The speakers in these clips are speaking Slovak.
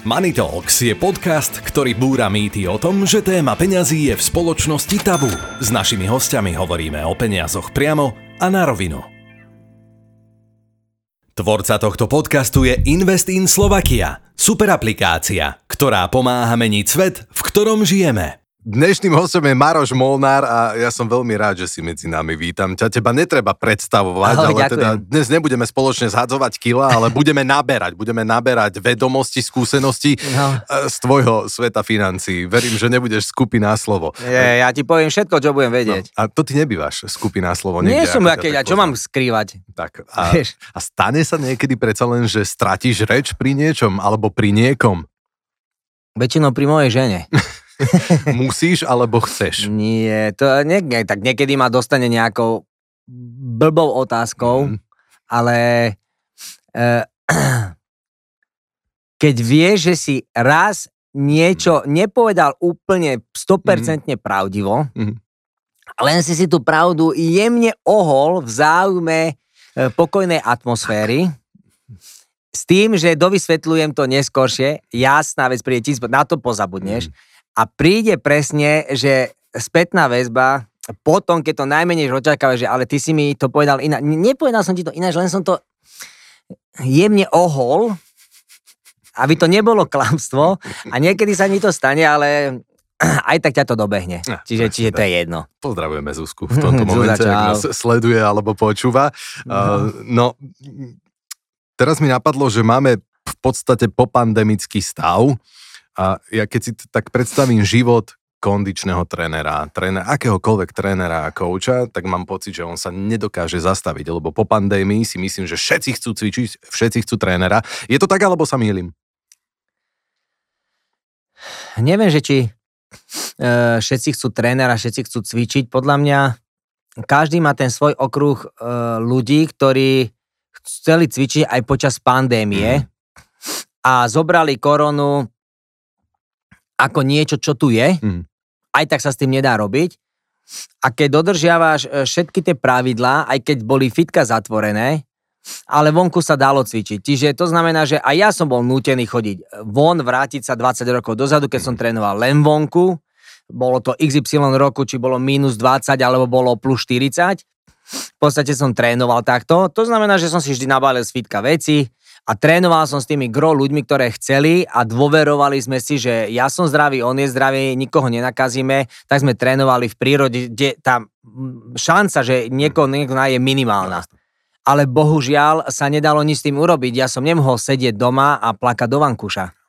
Money Talks je podcast, ktorý búra mýty o tom, že téma peňazí je v spoločnosti tabu. S našimi hostiami hovoríme o peniazoch priamo a na rovinu. Tvorca tohto podcastu je Invest in Slovakia, super aplikácia, ktorá pomáha meniť svet, v ktorom žijeme. Dnešným hostom je Maroš Molnár a ja som veľmi rád, že si medzi nami vítam. Ťa teba netreba predstavovať, Ahoj, ale ďakujem. teda dnes nebudeme spoločne zhadzovať kila, ale budeme naberať, budeme naberať vedomosti, skúsenosti No. eh, z tvojho sveta financií. Verím, že nebudeš skupina slovo. Je, ja ti poviem všetko, čo budem vedieť. A to ty nebývaš skupina slovo. Nie niekde, som ako ťa aký, tak a čo mám skrývať? Tak, a, Vieš. a stane sa niekedy predsa len, že stratíš reč pri niečom alebo pri niekom? Väčšinou pri mojej žene. Musíš alebo chceš? Nie, to nie, tak niekedy ma dostane nejakou blbou otázkou, Mhm. ale e, keď vieš, že si raz niečo nepovedal úplne 100% pravdivo, Mhm. len si si tú pravdu jemne ohol v záujme e, pokojnej atmosféry, s tým, že dovysvetľujem to neskôršie, jasná vec príde na to pozabudneš a príde presne, že spätná väzba, potom, keď to najmenej očakávaš, že ale ty si mi to povedal ináč. Nepovedal som ti to ináč, len som to jemne ohol, aby to nebolo klamstvo a niekedy sa mi to stane, ale aj tak ťa to dobehne. Ja, Čiže, čiže to je jedno. Pozdravujeme Zuzku v tomto Zuzka, momente, ak čau. nás sleduje alebo počúva. Uh, no, teraz mi napadlo, že máme v podstate popandemický stav a ja keď si tak predstavím život kondičného trénera, trénera, akéhokoľvek trénera a kouča, tak mám pocit, že on sa nedokáže zastaviť, lebo po pandémii si myslím, že všetci chcú cvičiť, všetci chcú trénera. Je to tak, alebo sa mýlim? Neviem, že či e, všetci chcú trénera, všetci chcú cvičiť. Podľa mňa každý má ten svoj okruh e, ľudí, ktorí chceli cvičiť aj počas pandémie a zobrali koronu ako niečo, čo tu je. Mhm. Aj tak sa s tým nedá robiť. A keď dodržiavaš e, všetky tie pravidlá, aj keď boli fitka zatvorené, ale vonku sa dalo cvičiť. Čiže to znamená, že aj ja som bol nútený chodiť von, vrátiť sa 20 rokov dozadu, keď som trénoval len vonku. Bolo to XY roku, či bolo minus 20, alebo bolo plus 40. V podstate som trénoval takto. To znamená, že som si vždy nabalil z fitka veci a trénoval som s tými gro ľuďmi, ktoré chceli a dôverovali sme si, že ja som zdravý, on je zdravý, nikoho nenakazíme, tak sme trénovali v prírode, kde tá šanca, že niekoho niekto je minimálna ale bohužiaľ sa nedalo nič s tým urobiť. Ja som nemohol sedieť doma a plakať do vankúša.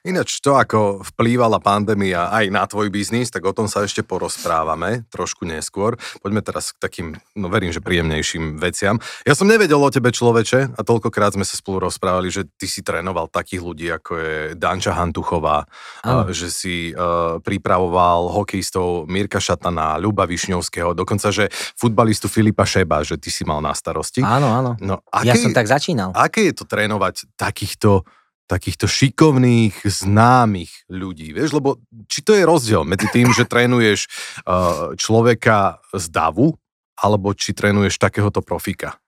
Ináč to, ako vplývala pandémia aj na tvoj biznis, tak o tom sa ešte porozprávame trošku neskôr. Poďme teraz k takým, no verím, že príjemnejším veciam. Ja som nevedel o tebe človeče a toľkokrát sme sa spolu rozprávali, že ty si trénoval takých ľudí, ako je Danča Hantuchová, Áno. a že si uh, pripravoval hokejistov Mirka Šatana, Ľuba Višňovského, dokonca, že futbalistu Filipa Šeba, že ty si mal na starosti. Áno, áno. No, Ja aký- som tak začínal. aké je to trénovať takýchto, takýchto šikovných, známych ľudí? Vieš, lebo či to je rozdiel medzi tým, že trénuješ uh, človeka z davu, alebo či trénuješ takéhoto profika?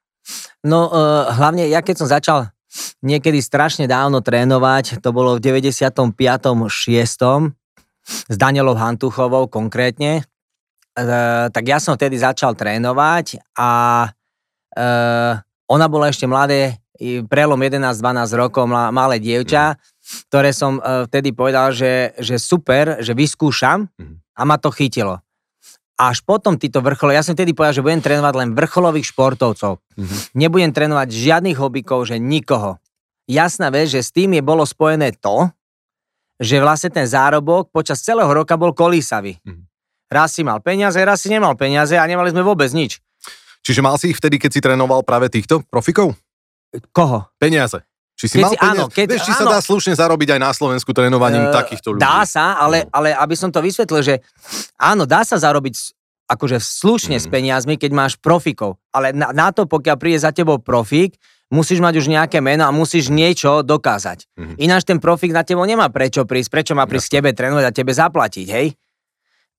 No uh, hlavne ja keď som začal niekedy strašne dávno trénovať, to bolo v 95. 6. s Danielou Hantuchovou konkrétne, uh, tak ja som vtedy začal trénovať a uh, ona bola ešte mladé, prelom 11-12 rokov, malé dievča, ktoré som uh, vtedy povedal, že, že super, že vyskúšam Mhm. a ma to chytilo. Až potom títo vrchole, ja som vtedy povedal, že budem trénovať len vrcholových športovcov. Mhm. Nebudem trénovať žiadnych hobíkov, že nikoho. Jasná vec, že s tým je bolo spojené to, že vlastne ten zárobok počas celého roka bol kolísavý. Mhm. Raz si mal peniaze, raz si nemal peniaze a nemali sme vôbec nič. Čiže mal si ich vtedy, keď si trénoval práve týchto profikov? Koho? Peniaze. Či si Keď mal si- áno, keď- Vieš, či sa áno. dá slušne zarobiť aj na Slovensku trénovaním Eh, takýchto ľudí? Dá sa, ale, ale aby som to vysvetlil, že áno, dá sa zarobiť akože slušne s Mhm. peniazmi, keď máš profikov. Ale na, na to, pokiaľ príde za tebou profik, musíš mať už nejaké meno a musíš niečo dokázať. Mhm. Ináč ten profik na tebou nemá prečo prísť, prečo má prísť k tebe trénovať a tebe zaplatiť, hej?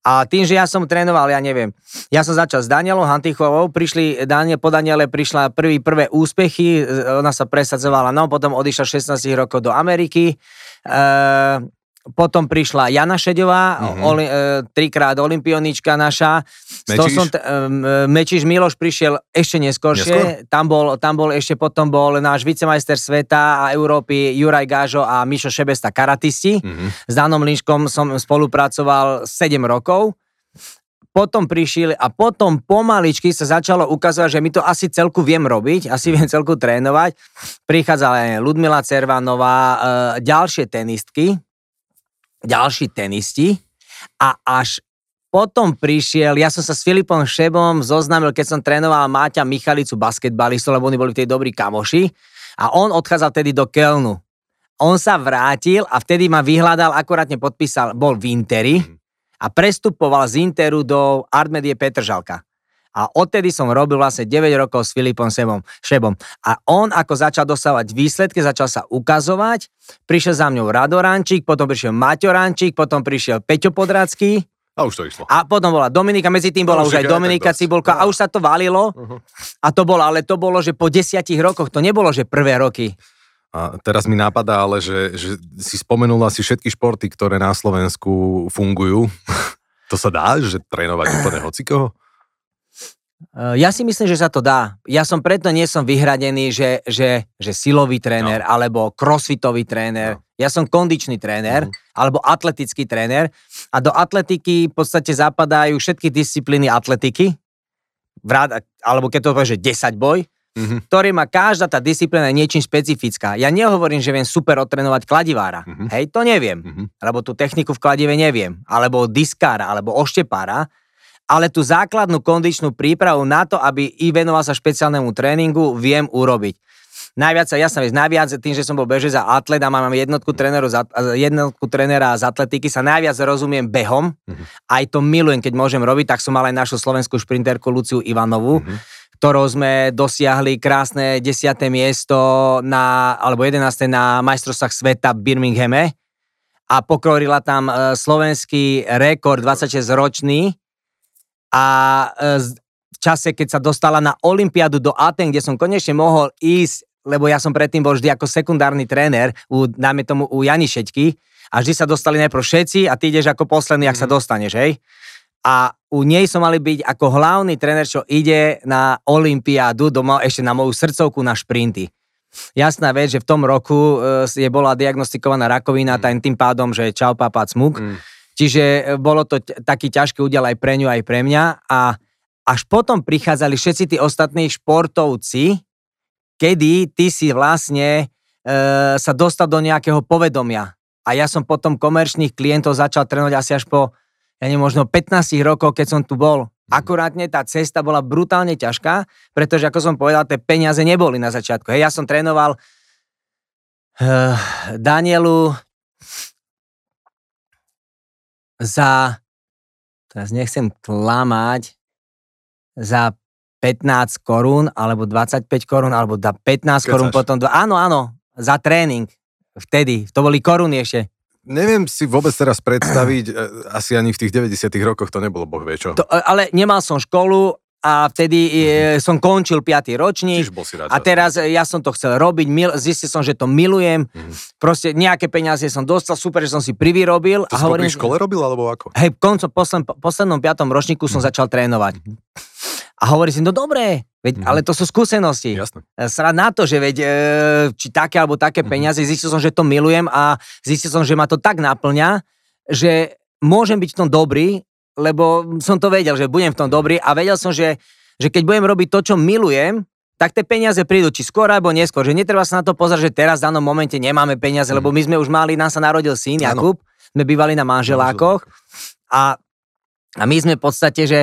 A tým, že ja som trénoval, ja neviem, ja som začal s Danielou Hantichovou, prišli, Daniel, po Daniele prišla prvý, prvé úspechy, ona sa presadzovala, no potom odišla 16 rokov do Ameriky, e, potom prišla Jana Šeďová, mm-hmm. oli, e, trikrát olimpionička naša. Mečíš? Som t- e, Mečíš Miloš prišiel ešte neskôršie. Tam bol, tam bol ešte potom bol náš vicemajster sveta a Európy Juraj Gážo a Mišo Šebesta karatisti. Mhm. S Danom Linškom som spolupracoval 7 rokov. Potom prišiel a potom pomaličky sa začalo ukazovať, že mi to asi celku viem robiť, asi viem celku trénovať. Prichádzala aj Ludmila Cervanová, e, ďalšie tenistky, ďalší tenisti a až potom prišiel, ja som sa s Filipom Šebom zoznámil, keď som trénoval Máťa Michalicu basketbalistu, lebo oni boli tej dobrí kamoši a on odchádzal tedy do Kelnu. On sa vrátil a vtedy ma vyhľadal, akurátne podpísal, bol v Interi a prestupoval z Interu do Artmedie Petržalka. A odtedy som robil vlastne 9 rokov s Filipom Sebom, Šebom. A on ako začal dosávať výsledky, začal sa ukazovať, prišiel za mňou Radorančík, potom prišiel Maťo Rančík, potom prišiel Peťo Podracký A už to išlo. a potom bola Dominika, medzi tým bola No, už aj Dominika. Cibulka a už sa to valilo. Uh-huh. A to bolo, ale to bolo, že po desiatich rokoch, to nebolo, že prvé roky. A teraz mi napadá, ale že, že si spomenul asi všetky športy, ktoré na Slovensku fungujú. to sa dá, že trénovať úplne hocikoho? Uh, Ja si myslím, že sa to dá. Ja som preto nie som vyhradený, že, že, že silový tréner, no. alebo crossfitový tréner. No. Ja som kondičný tréner, Mhm. alebo atletický tréner. A do atletiky v podstate zapadajú všetky disciplíny atletiky, vrát, alebo keď to povie, že 10 boj, Mhm. ktorý má každá tá disciplína niečím špecifická. Ja nehovorím, že viem super otrénovať kladivára. Mhm. Hej, to neviem. Mhm. Lebo tú techniku v kladive neviem. Alebo diskára, alebo oštepára. Ale tú základnú kondičnú prípravu na to, aby i venoval sa špeciálnemu tréningu, viem urobiť. Najviac sa, jasná vec, najviac tým, že som bol bežec a atlet a mám jednotku, tréneru jednotku trénera z atletiky, sa najviac rozumiem behom. Mhm. Aj to milujem, keď môžem robiť, tak som mal aj našu slovenskú šprinterku Luciu Ivanovu, Mhm. ktorou sme dosiahli krásne 10. miesto na, alebo 11. na majstrovstvách sveta v Birminghame a pokrorila tam e, slovenský rekord 26 ročný a e, v čase, keď sa dostala na Olympiádu do Aten, kde som konečne mohol ísť, lebo ja som predtým bol vždy ako sekundárny tréner, u, dáme tomu u Jani Šeťky, a vždy sa dostali najprv všetci a ty ideš ako posledný, ak sa Mhm. dostaneš, hej? A u nej som mali byť ako hlavný tréner, čo ide na Olympiádu, doma ešte na moju srdcovku na šprinty. Jasná vec, že v tom roku e, je bola diagnostikovaná rakovina, Mm. mm. tým pádom, že čau papa cmuk. Mm. Čiže e, bolo to t- taký ťažký údel aj pre ňu, aj pre mňa a až potom prichádzali všetci tí ostatní športovci, kedy ty si vlastne e, sa dostal do nejakého povedomia. A ja som potom komerčných klientov začal trénovať asi až po, ja neviem, možno 15 rokov, keď som tu bol. Akurátne tá cesta bola brutálne ťažká, pretože ako som povedal, tie peniaze neboli na začiatku. Hej, ja som trénoval uh, Danielu za, teraz nechcem klamať, za 15 korún, alebo 25 korún, alebo da 15 korún Kecaš. potom, do, áno, áno, za tréning. Vtedy, to boli koruny ešte. Neviem si vôbec teraz predstaviť, e, asi ani v tých 90 rokoch to nebolo boh vie čo. To, ale nemal som školu a vtedy e, som končil 5. ročník. A teraz e, ja som to chcel robiť, mil, zistil som, že to milujem, Mhm. proste nejaké peniaze som dostal, super, že som si privyrobil. To si popri škole robil, alebo ako? Hej, v koncom, posledn, poslednom piatom ročníku som Mhm. začal trénovať. Mhm. A hovorí si, no dobré, veď, Mhm. ale to sú skúsenosti. Jasné. Srad na to, že veď, e, či také alebo také Mhm. peniaze, zistil som, že to milujem a zistil som, že ma to tak naplňa, že môžem byť v tom dobrý, lebo som to vedel, že budem v tom dobrý a vedel som, že, že keď budem robiť to, čo milujem, tak tie peniaze prídu, či skôr alebo neskôr, že netreba sa na to pozrieť, že teraz v danom momente nemáme peniaze, Mhm. lebo my sme už mali, nám sa narodil syn. Jakub, sme bývali na manželákoch a, a my sme v podstate, že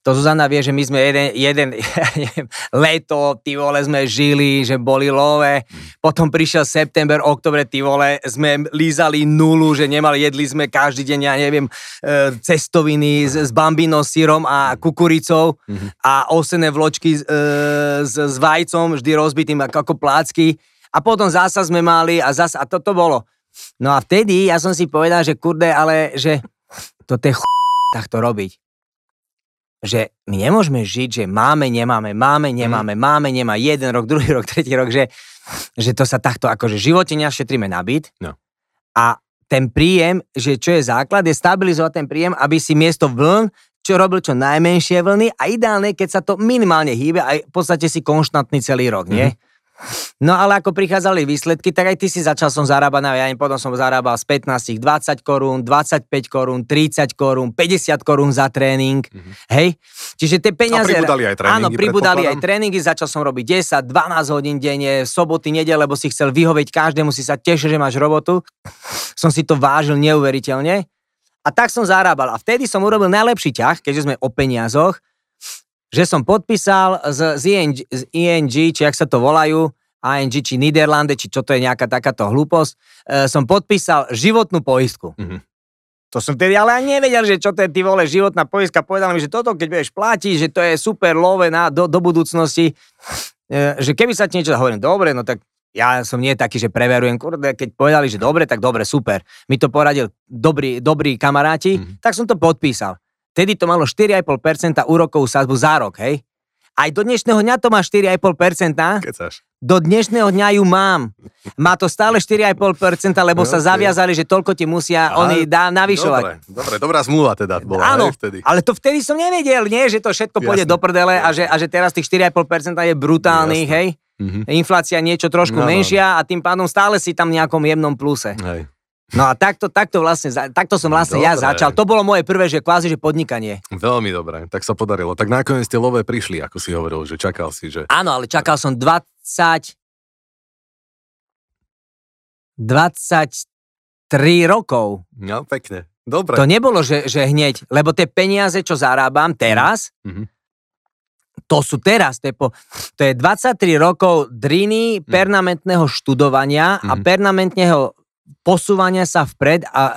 to Zuzana vie, že my sme jeden, jeden ja neviem, leto, ty vole, sme žili, že boli love, potom prišiel september, oktobre, ty vole, sme lízali nulu, že nemali, jedli sme každý deň, ja neviem, e, cestoviny s, s bambinou, sírom a kukuricou Mhm. a osené vločky e, s, s vajcom, vždy rozbitým ako, plácky. A potom zasa sme mali a zasa, a toto bolo. No a vtedy ja som si povedal, že kurde, ale že toto je ch... takto robiť. Že my nemôžeme žiť, že máme, nemáme, máme, nemáme, mm. máme, nemá jeden rok, druhý rok, tretí rok, že, že to sa takto akože v živote našetríme na byt. No. A ten príjem, že čo je základ, je stabilizovať ten príjem, aby si miesto vln čo robil čo najmenšie vlny a ideálne, keď sa to minimálne hýbe aj v podstate si konštantný celý rok, nie? Mm-hmm. No ale ako prichádzali výsledky, tak aj ty si začal som zarábať na ja potom som zarábal z 15, 20 korún, 25 korún, 30 korún, 50 korún za tréning, mm-hmm. hej? Čiže tie peniaze... A pribudali aj tréningy, Áno, pribudali aj tréningy, začal som robiť 10, 12 hodín denne, soboty, nedele, lebo si chcel vyhovieť každému, si sa tešil, že máš robotu. Som si to vážil neuveriteľne. A tak som zarábal. A vtedy som urobil najlepší ťah, keďže sme o peniazoch, že som podpísal z, z, ING, z ING, či ak sa to volajú, ING, či Niderlande, či čo to je nejaká takáto hlúposť, e, som podpísal životnú poistku. Mm-hmm. To som vtedy ale ani nevedel, že čo to je ty vole životná poistka. Povedal mi, že toto, keď budeš platiť, že to je super love na, do, do budúcnosti. E, že keby sa ti niečo hovorím, dobre, no tak ja som nie taký, že preverujem, kurde, keď povedali, že dobre, tak dobre, super. Mi to poradil dobrí, dobrí kamaráti, mm-hmm. tak som to podpísal. Tedy to malo 4,5% úrokovú sázbu za rok, hej? Aj do dnešného dňa to má 4,5%. Kecaš. Do dnešného dňa ju mám. Má to stále 4,5%, lebo no, sa zaviazali, že toľko ti musia Aha, oni dá navyšovať. Dobre, dobre, dobrá zmluva teda bola. Áno, vtedy. ale to vtedy som nevedel, nie, že to všetko Jasne. pôjde do prdele a že, a že teraz tých 4,5% je brutálnych, Jasne. hej? Mm-hmm. Inflácia niečo trošku no, menšia no. a tým pádom stále si tam nejakom jemnom pluse. Hej. No a takto, takto, vlastne, takto som vlastne dobre. ja začal. To bolo moje prvé, že kvázi, že podnikanie. Veľmi dobre, tak sa podarilo. Tak nakoniec tie lové prišli, ako si hovoril, že čakal si, že... Áno, ale čakal som 20... 23 rokov. No, pekne. Dobre. To nebolo, že, že hneď, lebo tie peniaze, čo zarábam teraz, mm-hmm to sú teraz, to je, po, to je 23 rokov driny, mm. permanentného študovania mm. a mhm. permanentného posúvania sa vpred a, e,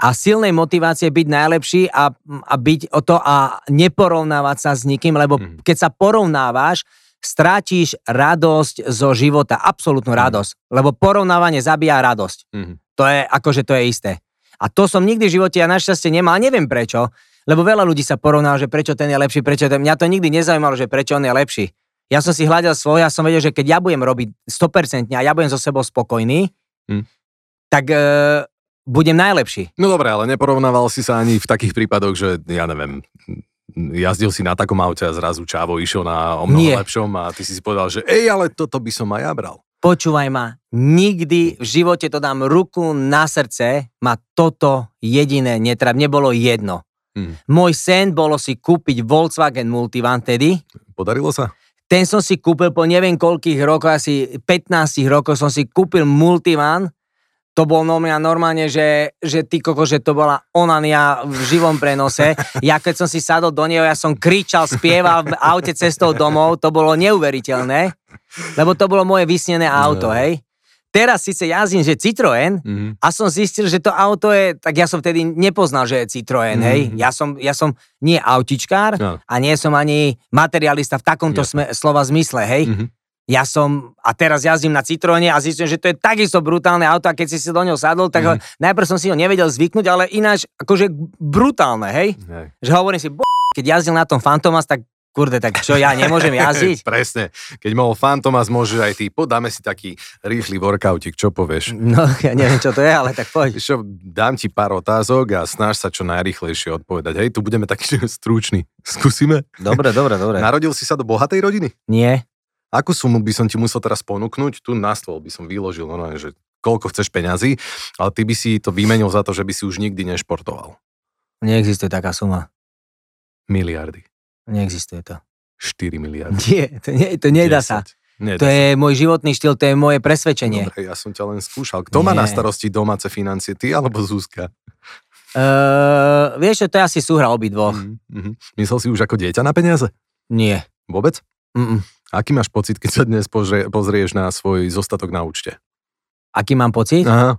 a silnej motivácie byť najlepší a, a byť o to a neporovnávať sa s nikým, lebo mm. keď sa porovnávaš, strátiš radosť zo života, absolútnu mm. radosť, lebo porovnávanie zabíja radosť. Mm. To je, akože to je isté. A to som nikdy v živote ja našťastie nemal, neviem prečo, lebo veľa ľudí sa porovná, že prečo ten je lepší, prečo ten... Mňa to nikdy nezaujímalo, že prečo on je lepší. Ja som si hľadal svoj, ja som vedel, že keď ja budem robiť 100% a ja budem so sebou spokojný, hmm. Tak e, budem najlepší. No dobre, ale neporovnával si sa ani v takých prípadoch, že ja neviem, jazdil si na takom aute a zrazu Čávo išiel na o mnoho Nie. lepšom a ty si si povedal, že ej, ale toto by som aj ja bral. Počúvaj ma, nikdy v živote to dám ruku na srdce, ma toto jediné netrab, nebolo jedno. Hmm. Môj sen bolo si kúpiť Volkswagen Multivan tedy. Podarilo sa? Ten som si kúpil po neviem koľkých rokoch, asi 15 rokov som si kúpil Multivan. To bol no normálne, že, že ty koko, že to bola onania v živom prenose. Ja keď som si sadol do neho, ja som kričal, spieval v aute cestou domov, to bolo neuveriteľné. Lebo to bolo moje vysnené auto, hej. Teraz síce jazdím, že Citroen mm-hmm. a som zistil, že to auto je, tak ja som vtedy nepoznal, že je Citroen, mm-hmm. hej. Ja som, ja som nie autičkár no. a nie som ani materialista v takomto sme, slova zmysle, hej. Mm-hmm. Ja som, a teraz jazdím na Citroene a zistím, že to je takisto brutálne auto a keď si si do neho sadol, tak ho, najprv som si ho nevedel zvyknúť, ale ináč akože brutálne, hej. hej. Že hovorím si, bo, keď jazdil na tom Fantomas, tak Kurde, tak čo, ja nemôžem jazdiť? Presne. Keď mohol Fantomas, môžeš aj ty. Podáme si taký rýchly workoutik, čo povieš? No, ja neviem, čo to je, ale tak poď. Čo, dám ti pár otázok a snaž sa čo najrýchlejšie odpovedať. Hej, tu budeme taký stručný. Skúsime? Dobre, dobre, dobre. Narodil si sa do bohatej rodiny? Nie. Akú sumu by som ti musel teraz ponúknuť? Tu na stôl by som vyložil, no, že koľko chceš peňazí, ale ty by si to vymenil za to, že by si už nikdy nešportoval. Neexistuje taká suma. Miliardy. Neexistuje to. 4 miliardy. Nie, to, nie, to nedá 10. sa. Nedá to sa. je môj životný štýl, to je moje presvedčenie. Dobre, ja som ťa len skúšal. Kto Nie. má na starosti domáce financie, ty alebo Zuzka? Uh, vieš, to je asi súhra obidvoch. Mm-hmm. Myslel si už ako dieťa na peniaze? Nie. Vôbec? Mm-mm. Aký máš pocit, keď sa dnes pozrie, pozrieš na svoj zostatok na účte? Aký mám pocit? Aha.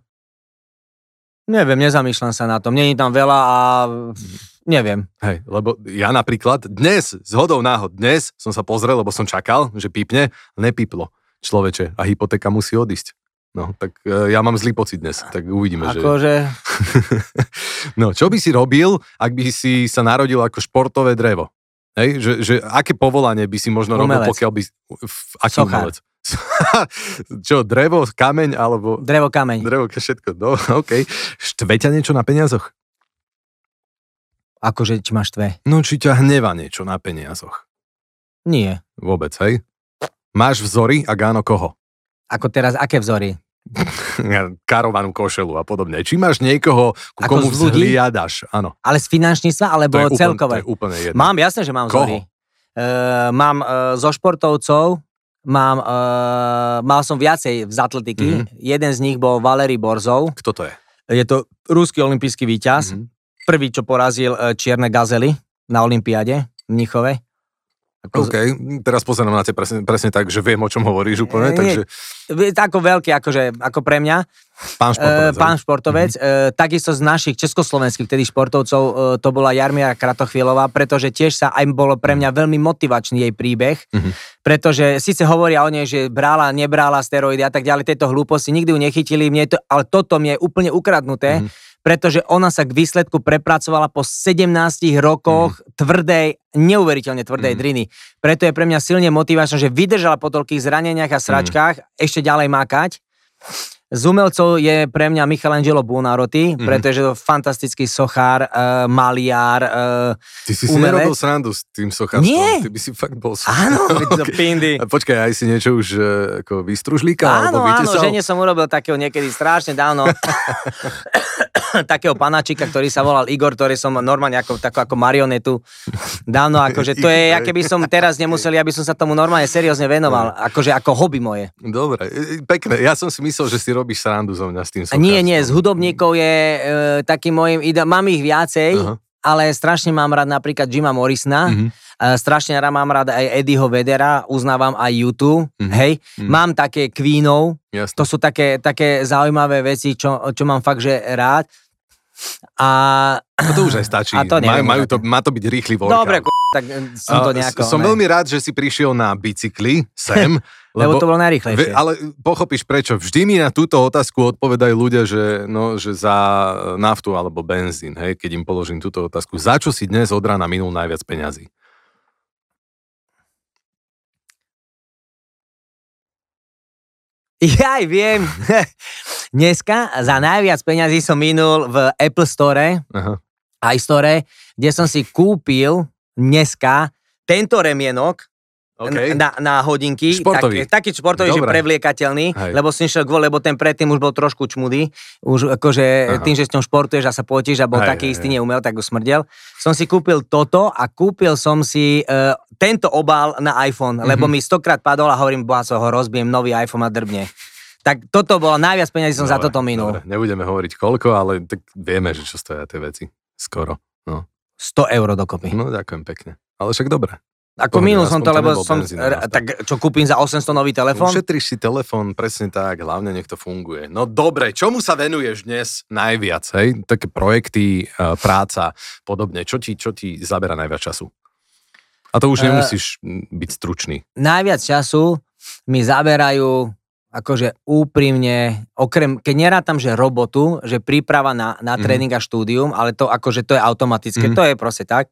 Neviem, nezamýšľam sa na tom. Není tam veľa a neviem. Hej, lebo ja napríklad dnes, z hodou náhod, dnes som sa pozrel, lebo som čakal, že pípne, nepíplo človeče a hypotéka musí odísť. No, tak e, ja mám zlý pocit dnes, tak uvidíme, že... Akože, No, čo by si robil, ak by si sa narodil ako športové drevo? Hej, že, že aké povolanie by si možno robil, Umelec. pokiaľ by... Aký Sochár. umelec? čo, drevo, kameň, alebo... drevo kameň. Drevo, všetko, no, OK. Štve ťa niečo na peniazoch? Akože, či máš tve? No, či ťa hneva niečo na peniazoch? Nie. Vôbec, hej? Máš vzory, ak áno, koho? Ako teraz, aké vzory? Karovanú košelu a podobne. Či máš niekoho, ku Ako komu vzhliadaš? Áno. Ale z finančníctva, alebo To je, úplne, to celkové? je úplne jedno. Mám, jasné, že mám Koho? vzory. Uh, mám uh, zo športovcov, mám, uh, mal som viacej z atletiky. Mhm. Jeden z nich bol Valery Borzov. Kto to je? Je to ruský olimpijský víťaz. Mhm. Prvý, čo porazil uh, čierne gazely na olympiáde v Mnichove. Ako, OK, teraz pozerám na te presne, presne tak, že viem, o čom hovoríš úplne, takže ako veľký, akože, ako pre mňa. pán športovec. E, pán športovec. E, takisto z našich československých tedy športovcov e, to bola Jarmia Kratochvílová, pretože tiež sa aj bolo pre mňa veľmi motivačný jej príbeh, Mhm. pretože síce hovoria o nej, že brala, nebrala steroidy a tak ďalej, tieto hlúposti, nikdy ju nechytili, mne to, ale toto mi je úplne ukradnuté, Mhm. Pretože ona sa k výsledku prepracovala po 17 rokoch tvrdej, neuveriteľne tvrdej Mhm. driny. Preto je pre mňa silne motivačné, že vydržala po toľkých zraneniach a sračkách ešte ďalej mákať. Z umelcov je pre mňa Michelangelo Buonarroti, Mhm. pretože to fantastický sochár, uh, maliár. Uh, Ty si si umelec? nerobil srandu s tým sochárstvom. Nie. Ty by si fakt bol... áno, veď to Ok. pindy. A počkaj, aj si niečo už e, ako vystružlíka? Áno, alebo áno, žene som urobil takého niekedy strašne dávno. takého panačika, ktorý sa volal Igor, ktorý som normálne ako, takú ako marionetu dávno, akože to je, aké by som teraz nemusel, aby som sa tomu normálne seriózne venoval, akože ako hobby moje. Dobre, e, e, pekné. Ja som si myslel, že si robíš srandu zo mňa s tým nie, nie, z hudobníkov je e, takým môjim, ide, mám ich viacej, Aha. ale strašne mám rád napríklad Jima Morrisona, Mhm. Uh, strašne rád mám rád aj Eddieho Vedera, uznávam aj YouTube, Mhm. hej. Mhm. Mám také Queenov, Jasne. to sú také, také zaujímavé veci, čo, čo mám fakt, že rád. A... A to už aj stačí. A to neviem, majú, majú to, má to byť rýchly workout. Dobre, tak eh, som to nejako... Som ne. veľmi rád, že si prišiel na bicykli sem. Lebo to bolo najrychlejšie. ale pochopíš prečo. Vždy mi na túto otázku odpovedajú ľudia, že, no, že za naftu alebo benzín, hej, keď im položím túto otázku. Za čo si dnes od rána minul najviac peňazí? Ja aj viem. Dneska za najviac peňazí som minul v Apple Store, Aha. iStore, kde som si kúpil dneska tento remienok, OK. na, na hodinky. Športový. Tak, taký športový, že Dobre. prevliekateľný, Hej. lebo som išiel kvôli, lebo ten predtým už bol trošku čmudý. Už akože Aha. tým, že s ňou športuješ a sa potíš a bol Hej, taký hej, istý hej. neumel, tak už smrdel. Som si kúpil toto a kúpil som si uh, tento obal na iPhone, lebo Mhm. mi stokrát padol a hovorím, boha, ho rozbijem, nový iPhone a drbne. Tak toto bolo najviac peniazí som za Dobre, toto minul. Dobre, nebudeme hovoriť koľko, ale tak vieme, že čo stoja tie veci. Skoro. 100 eur dokopy. No, ďakujem pekne. Ale však dobre. Ako minul som to, lebo som... nafta. Tak čo kúpim za 800 nový telefón? Ušetríš si telefón, presne tak, hlavne nech to funguje. No dobre, čomu sa venuješ dnes najviac, hej? Také projekty, eh, práca, podobne. Čo ti, čo ti zabera najviac času? A to už Eh, nemusíš mm, byť stručný. najviac času mi zaberajú akože úprimne, okrem, keď nerátam, že robotu, že príprava na, na Mhm. tréning a štúdium, ale to akože to je automatické, Mhm. to je proste tak.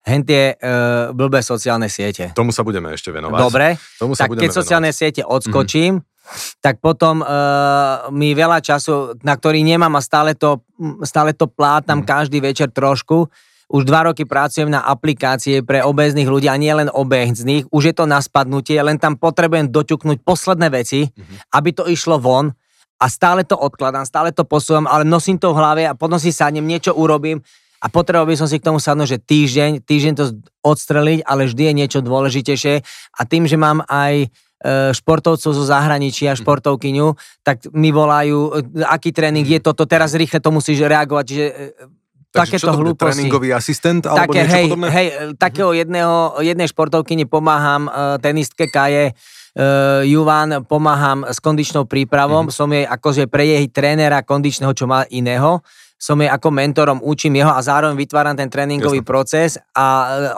Hen tie uh, blbé sociálne siete. Tomu sa budeme ešte venovať. Dobre, Tomu sa tak budeme keď sociálne siete odskočím, tak potom uh, mi veľa času, na ktorý nemám a stále to, mm, stále to plátam Mhm. každý večer trošku. Už dva roky pracujem na aplikácie pre obéznych ľudí a nie len obéznych. Už je to na spadnutie, len tam potrebujem doťuknúť posledné veci, Mhm. aby to išlo von a stále to odkladám, stále to posúvam, ale nosím to v hlave a potom si sadnem, niečo urobím a potreboval by som si k tomu sadnúť, že týždeň, týždeň to odstreliť, ale vždy je niečo dôležitejšie a tým, že mám aj e, športovcov zo zahraničia, športovkyňu, tak mi volajú, e, aký tréning je toto, teraz rýchle to musíš reagovať, že e, Takže takéto hlúposti. Tréningový asistent alebo Také, niečo hej, podobné? hej, e, takého jedného, jednej športovkyni pomáham, e, tenistke Kaje, uh, Juvan, pomáham s kondičnou prípravom, Mhm. som jej akože pre jej trénera kondičného, čo má iného, som jej ako mentorom, učím jeho a zároveň vytváram ten tréningový Jasné. proces a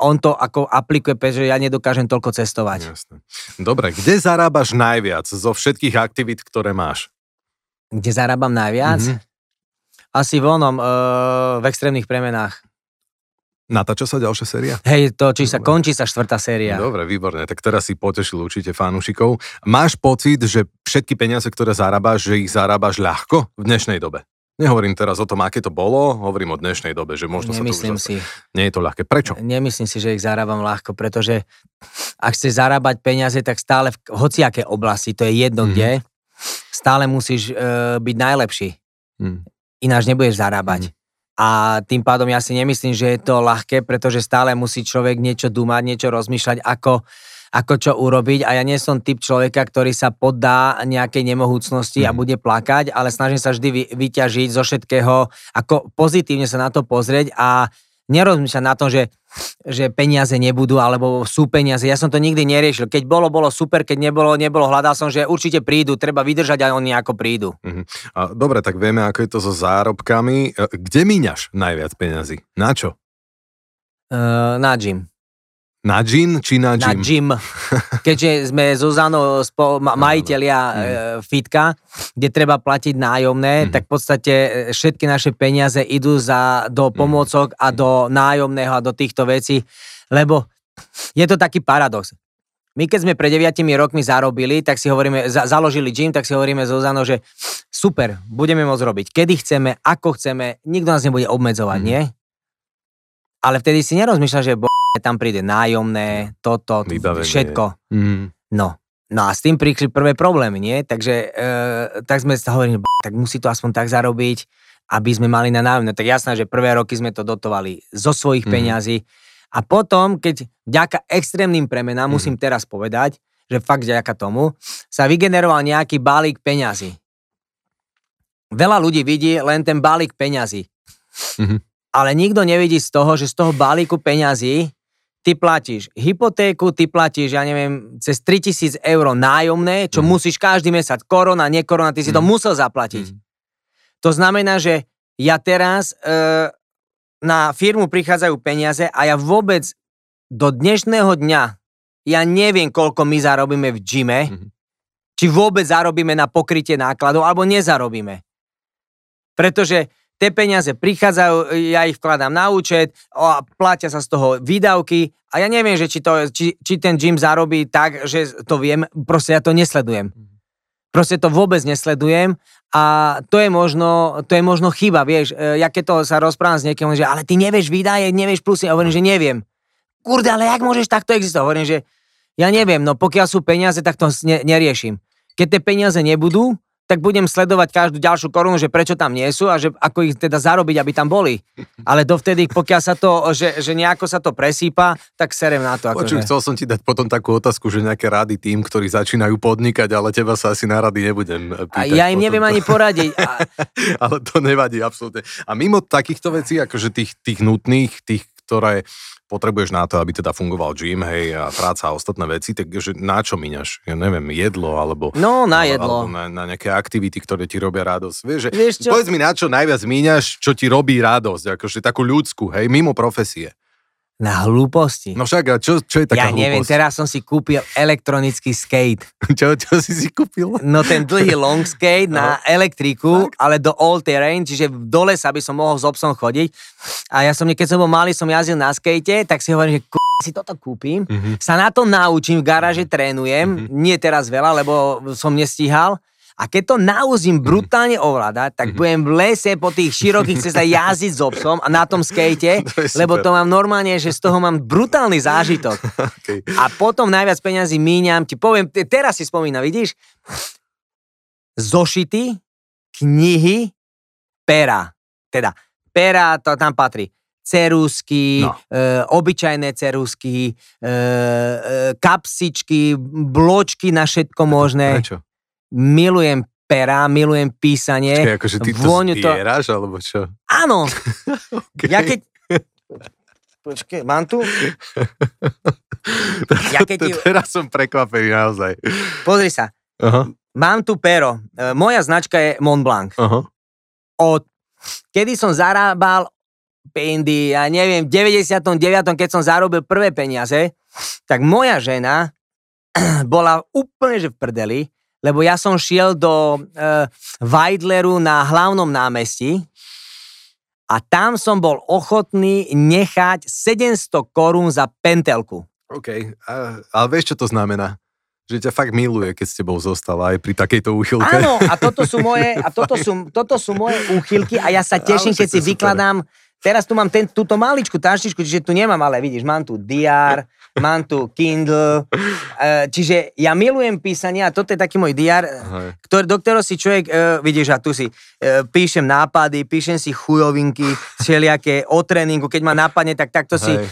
on to ako aplikuje, pretože ja nedokážem toľko cestovať. Jasné. Dobre, kde zarábaš najviac zo všetkých aktivít, ktoré máš? Kde zarábam najviac? Mhm. Asi v onom, e, v extrémnych premenách. Natáča sa ďalšia séria? Hej, to, či sa Dobre. končí sa štvrtá séria. Dobre, výborne. Tak teraz si potešil určite fanúšikov. Máš pocit, že všetky peniaze, ktoré zarábaš, že ich zarábaš ľahko v dnešnej dobe? Nehovorím teraz o tom, aké to bolo, hovorím o dnešnej dobe, že možno Nemyslím sa to už si. Nie je to ľahké. Prečo? Nemyslím si, že ich zarábam ľahko, pretože ak chceš zarábať peniaze, tak stále v hociaké oblasti, to je jedno Mhm. kde, stále musíš e, byť najlepší. Hm. Ináč nebudeš zarábať. A tým pádom ja si nemyslím, že je to ľahké, pretože stále musí človek niečo dumať, niečo rozmýšľať, ako, ako čo urobiť. A ja nie som typ človeka, ktorý sa poddá nejakej nemohúcnosti a Mhm. bude plakať, ale snažím sa vždy vy, vyťažiť zo všetkého, ako pozitívne sa na to pozrieť a nerozmýšľať na tom, že, že peniaze nebudú, alebo sú peniaze. Ja som to nikdy neriešil. Keď bolo, bolo super, keď nebolo, nebolo. Hľadal som, že určite prídu, treba vydržať a oni ako prídu. A, dobre, tak vieme, ako je to so zárobkami. E, Kde míňaš najviac peňazí? Na čo? Uh, na gym. Na gin či na Na gym? gym. Keďže sme Zuzanou spo, ma, majiteľia e, fitka, kde treba platiť nájomné, Mhm. tak v podstate e, všetky naše peniaze idú za, do pomôcok a do nájomného a do týchto vecí, lebo je to taký paradox. My keď sme pred 9 rokmi zarobili, tak si hovoríme, za, založili gym, tak si hovoríme Zuzanou, že super, budeme môcť robiť, kedy chceme, ako chceme, nikto nás nebude obmedzovať, Mhm. nie? Ale vtedy si nerozmýšľa, že bo, tam príde nájomné, toto, Vybavenie. všetko. Mm. No. No a s tým prišli prvé problémy, nie? Takže e, tak sme sa hovorili, "B- tak musí to aspoň tak zarobiť, aby sme mali na nájomné. Tak jasné, že prvé roky sme to dotovali zo svojich Mhm. peňazí. A potom, keď vďaka extrémnym premenám, Mhm. musím teraz povedať, že fakt vďaka tomu, sa vygeneroval nejaký balík peňazí. Veľa ľudí vidí len ten balík peňazí. Mhm. Ale nikto nevidí z toho, že z toho balíku peňazí ty platíš hypotéku, ty platíš, ja neviem, cez 3000 eur nájomné, čo Mhm. musíš každý mesiac, korona, nekorona, ty si to Mhm. musel zaplatiť. Mhm. To znamená, že ja teraz e, na firmu prichádzajú peniaze a ja vôbec do dnešného dňa ja neviem, koľko my zarobíme v gyme, Mhm. či vôbec zarobíme na pokrytie nákladov, alebo nezarobíme. Pretože tie peniaze prichádzajú, ja ich vkladám na účet a platia sa z toho výdavky a ja neviem, že či, to, či, či ten gym zarobí tak, že to viem, proste ja to nesledujem. Proste to vôbec nesledujem a to je možno, to je možno chyba, vieš, E, ja keď to sa rozprávam s niekým, že ale ty nevieš výdaje, nevieš plusy, a hovorím, že neviem. Kurde, ale jak môžeš takto existovať? Hovorím, že ja neviem, no pokiaľ sú peniaze, tak to ne, neriešim. Keď tie peniaze nebudú, tak budem sledovať každú ďalšiu korunu, že prečo tam nie sú a že ako ich teda zarobiť, aby tam boli. Ale dovtedy, pokiaľ sa to, že, že nejako sa to presýpa, tak serem na to. Počuj, Akože. chcel som ti dať potom takú otázku, že nejaké rady tým, ktorí začínajú podnikať, ale teba sa asi na rady nebudem e, A pýtať. ja im neviem ani poradiť. A, ale to nevadí absolútne. A mimo takýchto vecí, akože tých, tých nutných, tých, ktoré potrebuješ na to, aby teda fungoval gym, hej, a práca a ostatné veci, takže na čo míňaš? Ja neviem, jedlo, alebo... no, na jedlo. Alebo na, na nejaké aktivity, ktoré ti robia radosť. Vieš, že, Vieš čo? Povedz mi, na čo najviac míňaš, čo ti robí radosť, akože takú ľudskú, hej, mimo profesie. Na hlúposti. No však, a čo, čo je taká ja neviem, hlúposť? teraz som si kúpil elektronický skate. Čo, čo si si kúpil? No ten dlhý long skate na elektriku, ale do all terrain, čiže v dole sa by som mohol s obsom chodiť. A ja som, keď som bol malý, som jazdil na skate, tak si hovorím, že k- si toto kúpim, Mhm. sa na to naučím, v garáže trénujem, nie teraz veľa, lebo som nestíhal. A keď to nauzím Mhm. brutálne ovládať, tak budem v lese po tých širokých cestách jazdiť s obsom a na tom skate, To lebo to mám normálne, že z toho mám brutálny zážitok. Okay. A potom najviac peňazí míňam, ti poviem, te- teraz si spomína, vidíš? Zošity, knihy, pera. Teda, pera, to tam patrí. Cerusky, No. e, obyčajné cerusky, e, e, kapsičky, bločky na všetko možné. Prečo? Milujem pera, milujem písanie. Počkej, akože ty to vôňu to- zbieraš, alebo čo? Áno, Okay. ja keď... Počkej, mám tu? Ja keď ti- Teraz som prekvapený naozaj. Pozri sa, Aha, mám tu pero. E, Moja značka je Mont Blanc. aha. Od kedy som zarábal pindy, ja neviem, v 99. keď som zarobil prvé peniaze, tak moja žena bola úplne že v prdeli, lebo ja som šiel do uh, Weidleru na hlavnom námestí a tam som bol ochotný nechať 700 korún za pentelku. OK, a, ale vieš, čo to znamená? Že ťa fakt miluje, keď s tebou zostala aj pri takejto úchylke. Áno, a toto sú moje, a toto sú, toto sú moje úchylky a ja sa teším, keď si vykladám Teraz tu mám ten, túto maličku taštičku, čiže tu nemám, ale vidíš, mám tu DR, mám tu Kindle, uh, čiže ja milujem písanie a toto je taký môj DR, ktorý, do ktorého si človek, uh, vidíš, a tu si píšem nápady, píšem si chujovinky, všelijaké o tréningu, keď ma napadne, tak takto si uh,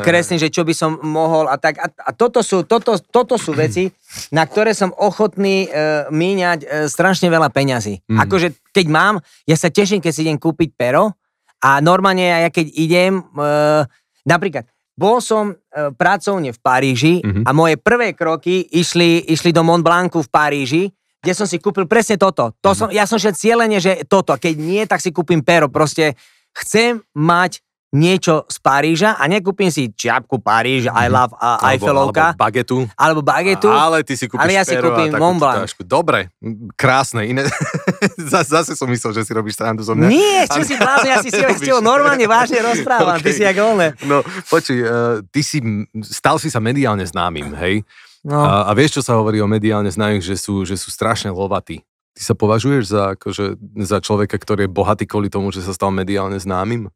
kreslím, že čo by som mohol a tak. A, a toto, sú, toto, toto sú veci, na ktoré som ochotný míňať strašne veľa peňazí. Mm. Akože keď mám, ja sa teším, keď si idem kúpiť pero, a normálne ja keď idem, uh, napríklad, bol som uh, pracovne v Paríži mm-hmm. a moje prvé kroky išli, išli do Mont Blancu v Paríži, kde som si kúpil presne toto. To mm-hmm. som, ja som šiel cieľene, že toto. Keď nie, tak si kúpim pero. Proste chcem mať niečo z Paríža a nekúpim si čiapku Paríž, I mhm. love uh, Eiffelovka. Alebo bagetu. Alebo bagetu. Ale ty si kúpiš Ale ja si kúpim Mont Blanc. Tášku. Dobre, krásne. Iné... Zase som myslel, že si robíš srandu zo mňa. Nie, čo si blázne, ja si si s normálne vážne rozprávam. Okay. Ty si jak one. No, počuj, uh, ty si, stal si sa mediálne známym, hej? No. A, a vieš, čo sa hovorí o mediálne známych, že sú, že sú strašne lovatí. Ty sa považuješ za, akože, za človeka, ktorý je bohatý kvôli tomu, že sa stal mediálne známym?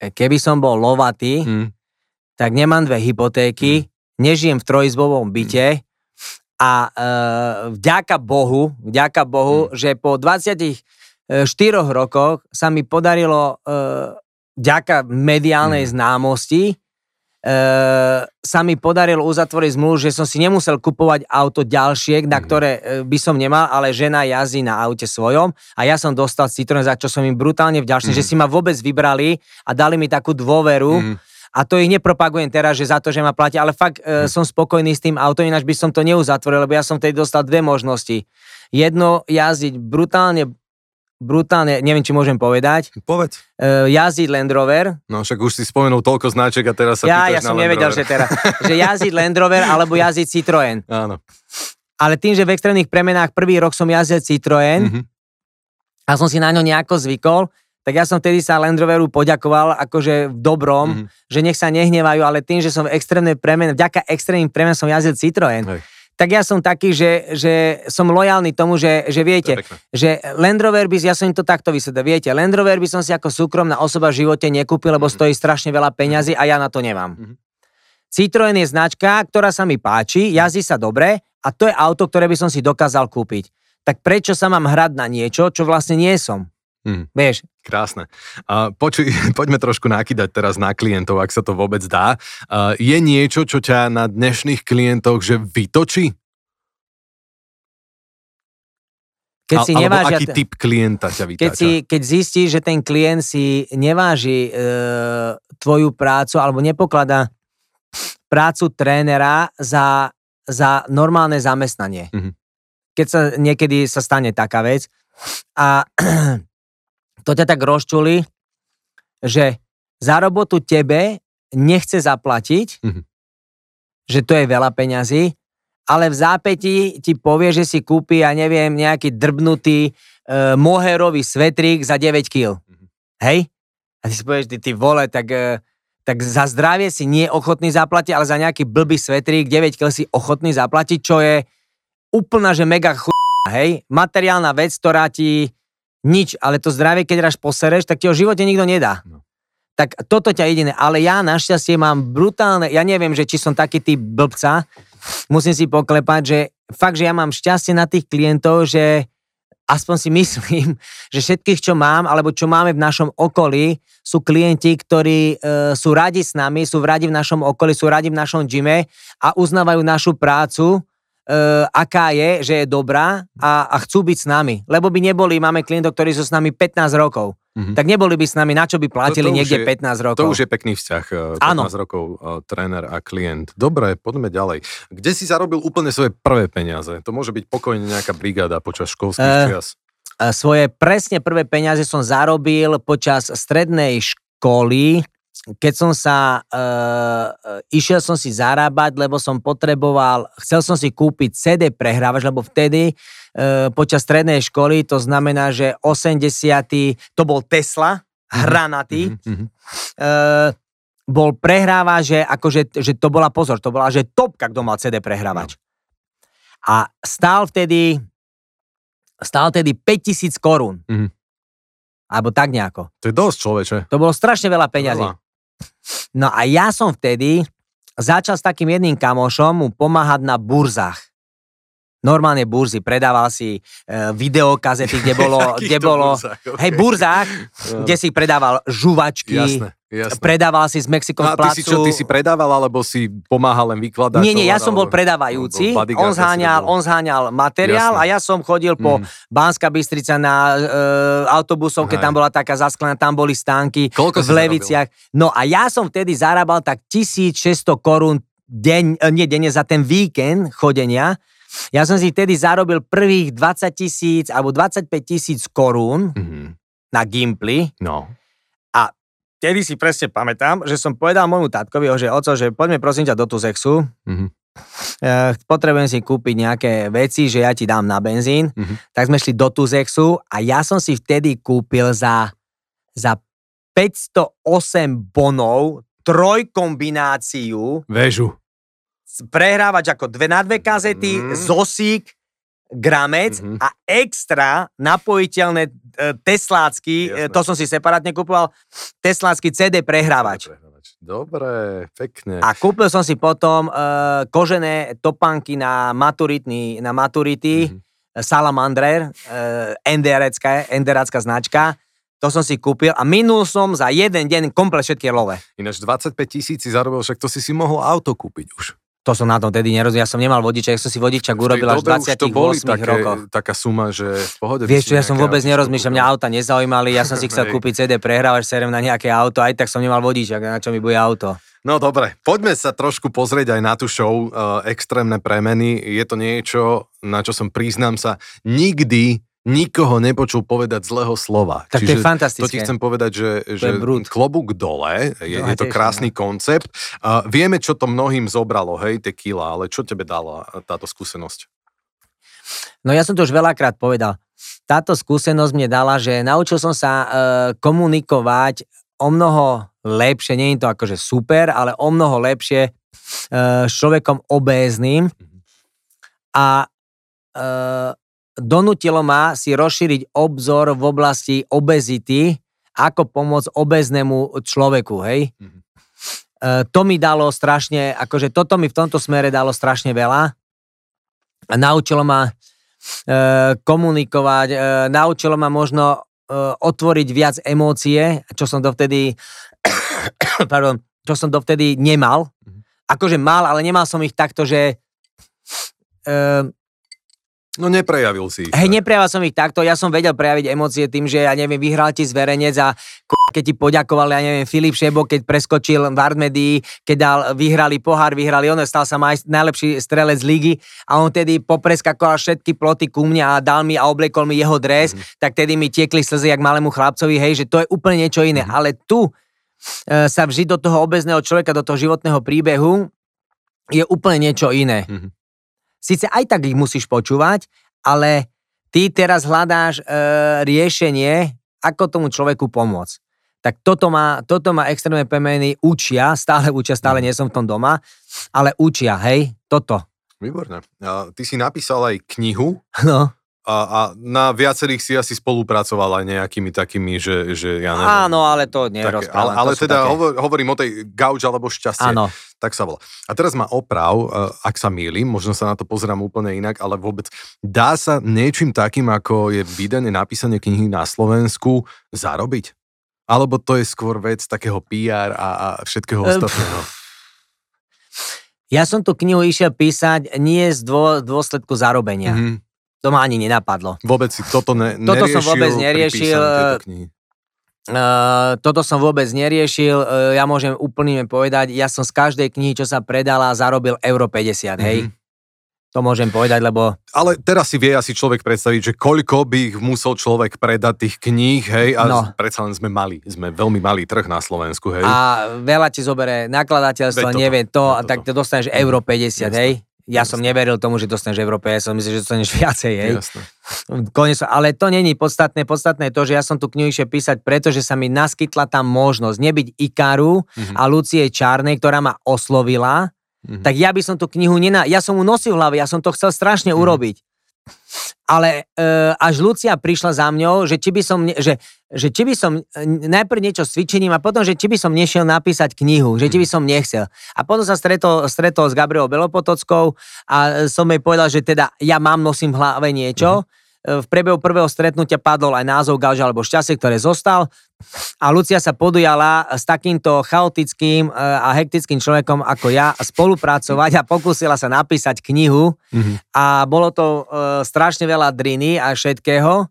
Keby som bol lovatý, mm. tak nemám dve hypotéky, mm. nežijem v trojizbovom byte mm. a e, vďaka Bohu, vďaka Bohu, mm. že po 24 rokoch sa mi podarilo e, vďaka mediálnej mm. známosti sa mi podarilo uzatvoriť zmluvu, že som si nemusel kupovať auto ďalšie, na mhm. ktoré uh, by som nemal, ale žena jazdí na aute svojom a ja som dostal Citroen, za čo som im brutálne vďačný, mm. že si ma vôbec vybrali a dali mi takú dôveru. Mm. A to ich nepropagujem teraz, že za to, že ma platia, ale fakt uh, som spokojný s tým autom, ináč by som to neuzatvoril, lebo ja som vtedy dostal dve možnosti. Jedno jazdiť brutálne brutálne, neviem, či môžem povedať. Povedz. Uh, jazdiť Land Rover. No však už si spomenul toľko značiek a teraz sa Ja, ja som nevedel, že teraz, že jazdiť Land Rover alebo jazdiť Citroën. Áno. Ale tým, že v extrémnych premenách prvý rok som jazdil Citroën mm-hmm. a som si na ňo nejako zvykol, tak ja som vtedy sa Land Roveru poďakoval akože v dobrom, mm-hmm. že nech sa nehnevajú, ale tým, že som v extrémnej premene, vďaka extrémnym premenám som jazdil Citroën. Hej tak ja som taký, že, že som lojálny tomu, že, že viete, že Land Rover by, ja som im to takto vysvetlil, viete, Land Rover by som si ako súkromná osoba v živote nekúpil, lebo mm-hmm. stojí strašne veľa peňazí a ja na to nemám. Mm-hmm. Citroen je značka, ktorá sa mi páči, jazdí sa dobre a to je auto, ktoré by som si dokázal kúpiť. Tak prečo sa mám hrať na niečo, čo vlastne nie som? Hmm. Vieš? Krásne. Uh, počuj, poďme trošku nakýdať teraz na klientov, ak sa to vôbec dá. Uh, je niečo, čo ťa na dnešných klientoch že vytočí? Keď si Alebo nevážia, aký typ klienta ťa vytáča? Keď, si, keď zistíš, že ten klient si neváži e, tvoju prácu alebo nepokladá prácu trénera za, za normálne zamestnanie. Mm-hmm. Keď sa niekedy sa stane taká vec a to ťa tak rozčuli, že za robotu tebe nechce zaplatiť, mm-hmm. že to je veľa peňazí, ale v zápäti ti povie, že si kúpi, ja neviem, nejaký drbnutý e, moherový svetrík za 9 kg. Mm-hmm. Hej? A ty si povieš, ty, ty vole, tak, e, tak za zdravie si nie ochotný zaplatiť, ale za nejaký blbý svetrík 9 kg si ochotný zaplatiť, čo je úplná, že mega ch... hej? Materiálna vec, ktorá ti nič, ale to zdravie, keď raz posereš, tak ti ho v živote nikto nedá. No. Tak toto ťa jediné. Ale ja našťastie mám brutálne, ja neviem, že či som taký typ blbca, musím si poklepať, že fakt, že ja mám šťastie na tých klientov, že aspoň si myslím, že všetkých, čo mám, alebo čo máme v našom okolí, sú klienti, ktorí e, sú radi s nami, sú radi v našom okolí, sú radi v našom gyme a uznávajú našu prácu, uh, aká je, že je dobrá a, a chcú byť s nami. Lebo by neboli, máme klientov, ktorí sú s nami 15 rokov. Mm-hmm. Tak neboli by s nami, na čo by platili to, to niekde je, 15 rokov. To už je pekný vzťah, 15 eh, ano. rokov uh, tréner a klient. Dobre, poďme ďalej. Kde si zarobil úplne svoje prvé peniaze? To môže byť pokojne nejaká brigáda počas školských uh, čias. E, Svoje presne prvé peniaze som zarobil počas strednej školy, keď som sa, uh, išiel som si zarábať, lebo som potreboval, chcel som si kúpiť CD prehrávač, lebo vtedy uh, počas strednej školy, to znamená, že 80. to bol Tesla, hranatý, Mhm, mhm. uh, bol prehrávač, že, akože, že to bola, pozor, to bola, že topka, kto mal CD prehrávač. A stál vtedy, stál vtedy 5000 korún. Mhm. Alebo tak nejako. To je dosť, človeče. To bolo strašne veľa peňazí. Veľa. No a ja som vtedy začal s takým jedným kamošom mu pomáhať na burzách. Normálne burzy, predával si e, videokazety, kde bolo, kde bolo, burzách, okay. hej, burzách, kde si predával žuvačky, Jasné, jasné. predával si z Mexikom No a ty si čo, ty si predával, alebo si pomáhal len vykladať? Nie, nie, ja som bol predávajúci, bol on zháňal, on zháňal materiál Jasné. a ja som chodil po Mhm. Banská Bystrica na e, autobusov, keď tam bola taká zasklená, tam boli stánky Koľko v Leviciach. No a ja som vtedy zarábal tak 1600 korún deň, e, nie denne, za ten víkend chodenia. Ja som si vtedy zarobil prvých 20 tisíc alebo 25 tisíc korún Mhm. na Gimply. No. Vtedy si presne pamätám, že som povedal môjmu tatkovi, že oco, že poďme prosím ťa do Tuzexu, Mhm. Eh, potrebujem si kúpiť nejaké veci, že ja ti dám na benzín. Mhm. Tak sme šli do Tuzexu a ja som si vtedy kúpil za, za 508 bonov trojkombináciu Väžu. Prehrávač ako dve na dve kazety, Mhm. zosík, gramec Mhm. a extra napojiteľné e, teslácky, e, Jasné. to som si separátne kúpoval, teslácky CD prehrávač. Dobre, pekne. A kúpil som si potom uh, kožené topánky na maturitný, na maturity, Mhm. Salamander, uh, enderecká, enderacká značka. To som si kúpil a minul som za jeden deň komplet všetky love. Ináč 25 tisíc si zarobil, však to si si mohol auto kúpiť už. To som na tom tedy nerozumel. Ja som nemal vodiča, ja som si vodičak urobil až v V tej dobe už 28 to boli také, rokoch. taká suma, že v pohode. Vieš čo, ja som vôbec nerozmýšľal, mňa auta nezaujímali, ja som si chcel kúpiť CD prehrávač, serem na nejaké auto, aj tak som nemal vodičak, na čo mi bude auto. No dobre, poďme sa trošku pozrieť aj na tú show uh, Extrémne premeny. Je to niečo, na čo som priznám sa, nikdy nikoho nepočul povedať zlého slova. Tak to je To ti fantastické. chcem povedať, že, že klobúk dole, je, To je to krásny koncept. Uh, vieme, čo to mnohým zobralo, hej, tequila, ale čo tebe dala táto skúsenosť? No ja som to už veľakrát povedal. Táto skúsenosť mne dala, že naučil som sa e, komunikovať o mnoho lepšie, nie je to akože super, ale o mnoho lepšie e, s človekom obézným a e, donútilo ma si rozšíriť obzor v oblasti obezity, ako pomôcť obeznému človeku, hej. Mhm. E, to mi dalo strašne, akože toto mi v tomto smere dalo strašne veľa. A naučilo ma e, komunikovať, e, naučilo ma možno e, otvoriť viac emócie, čo som dovtedy, pardon, čo som dovtedy nemal. Mhm. Akože mal, ale nemal som ich takto, že e, No neprejavil si ich. Hej, neprejavil som ich takto, ja som vedel prejaviť emócie tým, že ja neviem, vyhral ti zverejnec a keď ti poďakoval, ja neviem, Filip Šebo, keď preskočil v Artmedii, keď dal, vyhrali pohár, vyhrali on, stal sa maj, najlepší strelec ligy a on tedy popreskakoval všetky ploty ku mne a dal mi a obliekol mi jeho dres, mm-hmm. tak tedy mi tiekli slzy jak malému chlapcovi, hej, že to je úplne niečo iné. Mm-hmm. Ale tu e, sa vžiť do toho obezného človeka, do toho životného príbehu je úplne niečo iné. Mhm. Sice aj tak ich musíš počúvať, ale ty teraz hľadáš e, riešenie, ako tomu človeku pomôcť. Tak toto ma, toto ma extrémne premeny učia, stále učia, stále nie som v tom doma, ale učia, hej, toto. Výborné. A ty si napísal aj knihu No, a, a na viacerých si asi spolupracoval aj nejakými takými, že, že ja neviem. áno, ale to také, nerozprávam. ale, ale to teda také- hovor, hovorím o tej gauč alebo šťastie. Áno, Tak sa volá. A teraz ma oprav, e, ak sa mýlim, možno sa na to pozerám úplne inak, ale vôbec dá sa niečím takým, ako je vydanie, napísanie knihy na Slovensku zarobiť? Alebo to je skôr vec takého PR a, a všetkého ostatného? ja som tú knihu išiel písať nie z dô, dôsledku zarobenia. Mhm. To ma ani nenapadlo. Vôbec si toto ne, Toto som neriešil vôbec pri neriešil, písaní tejto e, knihy. Uh, toto som vôbec neriešil, uh, ja môžem úplne povedať, ja som z každej knihy, čo sa predala, zarobil euro 50, hej. Mhm. To môžem povedať, lebo... Ale teraz si vie asi človek predstaviť, že koľko by ich musel človek predať tých kníh, hej, a No. predsa len sme mali, sme veľmi malý trh na Slovensku, hej. A veľa ti zobere nakladateľstvo, toto, nevie to, a toto. tak to dostaneš euro 50, Jasné, hej? Ja som neveril tomu, že dostaneš euro 50, som myslel, že dostaneš viacej, hej? Jasné. Konec, ale to není podstatné. Podstatné je to, že ja som tu knihu išiel písať, pretože sa mi naskytla tam možnosť nebyť Ikaru Mhm. a Lucie Čárnej, ktorá ma oslovila, Mhm. tak ja by som tú knihu nená... Ja som mu nosil v hlave, ja som to chcel strašne Mhm. urobiť. Ale e, až Lucia prišla za mňou, že či by som, že, že či by som e, najprv niečo s cvičením a potom, že či by som nešiel napísať knihu, že či by som nechcel. A potom sa stretol, stretol s Gabrielou Belopotockou a som jej povedal, že teda ja mám, nosím v hlave niečo. E, V priebehu prvého stretnutia padol aj názov Gauž alebo šťastie, ktoré zostal. A Lucia sa podujala s takýmto chaotickým e, a hektickým človekom ako ja spolupracovať a pokúsila sa napísať knihu Mhm. a bolo to e, strašne veľa driny a všetkého,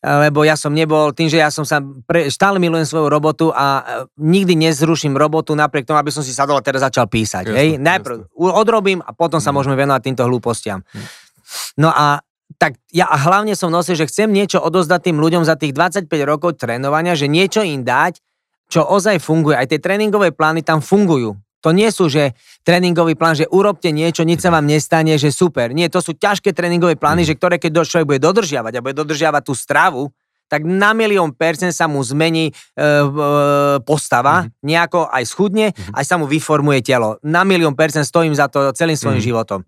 lebo ja som nebol, tým, že ja som sa, pre, stále milujem svoju robotu a nikdy nezruším robotu napriek tomu, aby som si sadol a teraz začal písať. Jasné, hej? Najprv u- odrobím a potom sa Mhm. môžeme venovať týmto hlúpostiam. No a tak ja a hlavne som nosil, že chcem niečo odozdať tým ľuďom za tých 25 rokov trénovania, že niečo im dať, čo ozaj funguje. Aj tie tréningové plány tam fungujú. To nie sú, že tréningový plán, že urobte niečo, nič sa vám nestane, že super. Nie, to sú ťažké tréningové plány, že ktoré keď človek bude dodržiavať a bude dodržiavať tú stravu, tak na milión percent sa mu zmení e, e, postava, nejako aj schudne, aj sa mu vyformuje telo. Na milión percent stojím za to celým svojim Mhm. životom.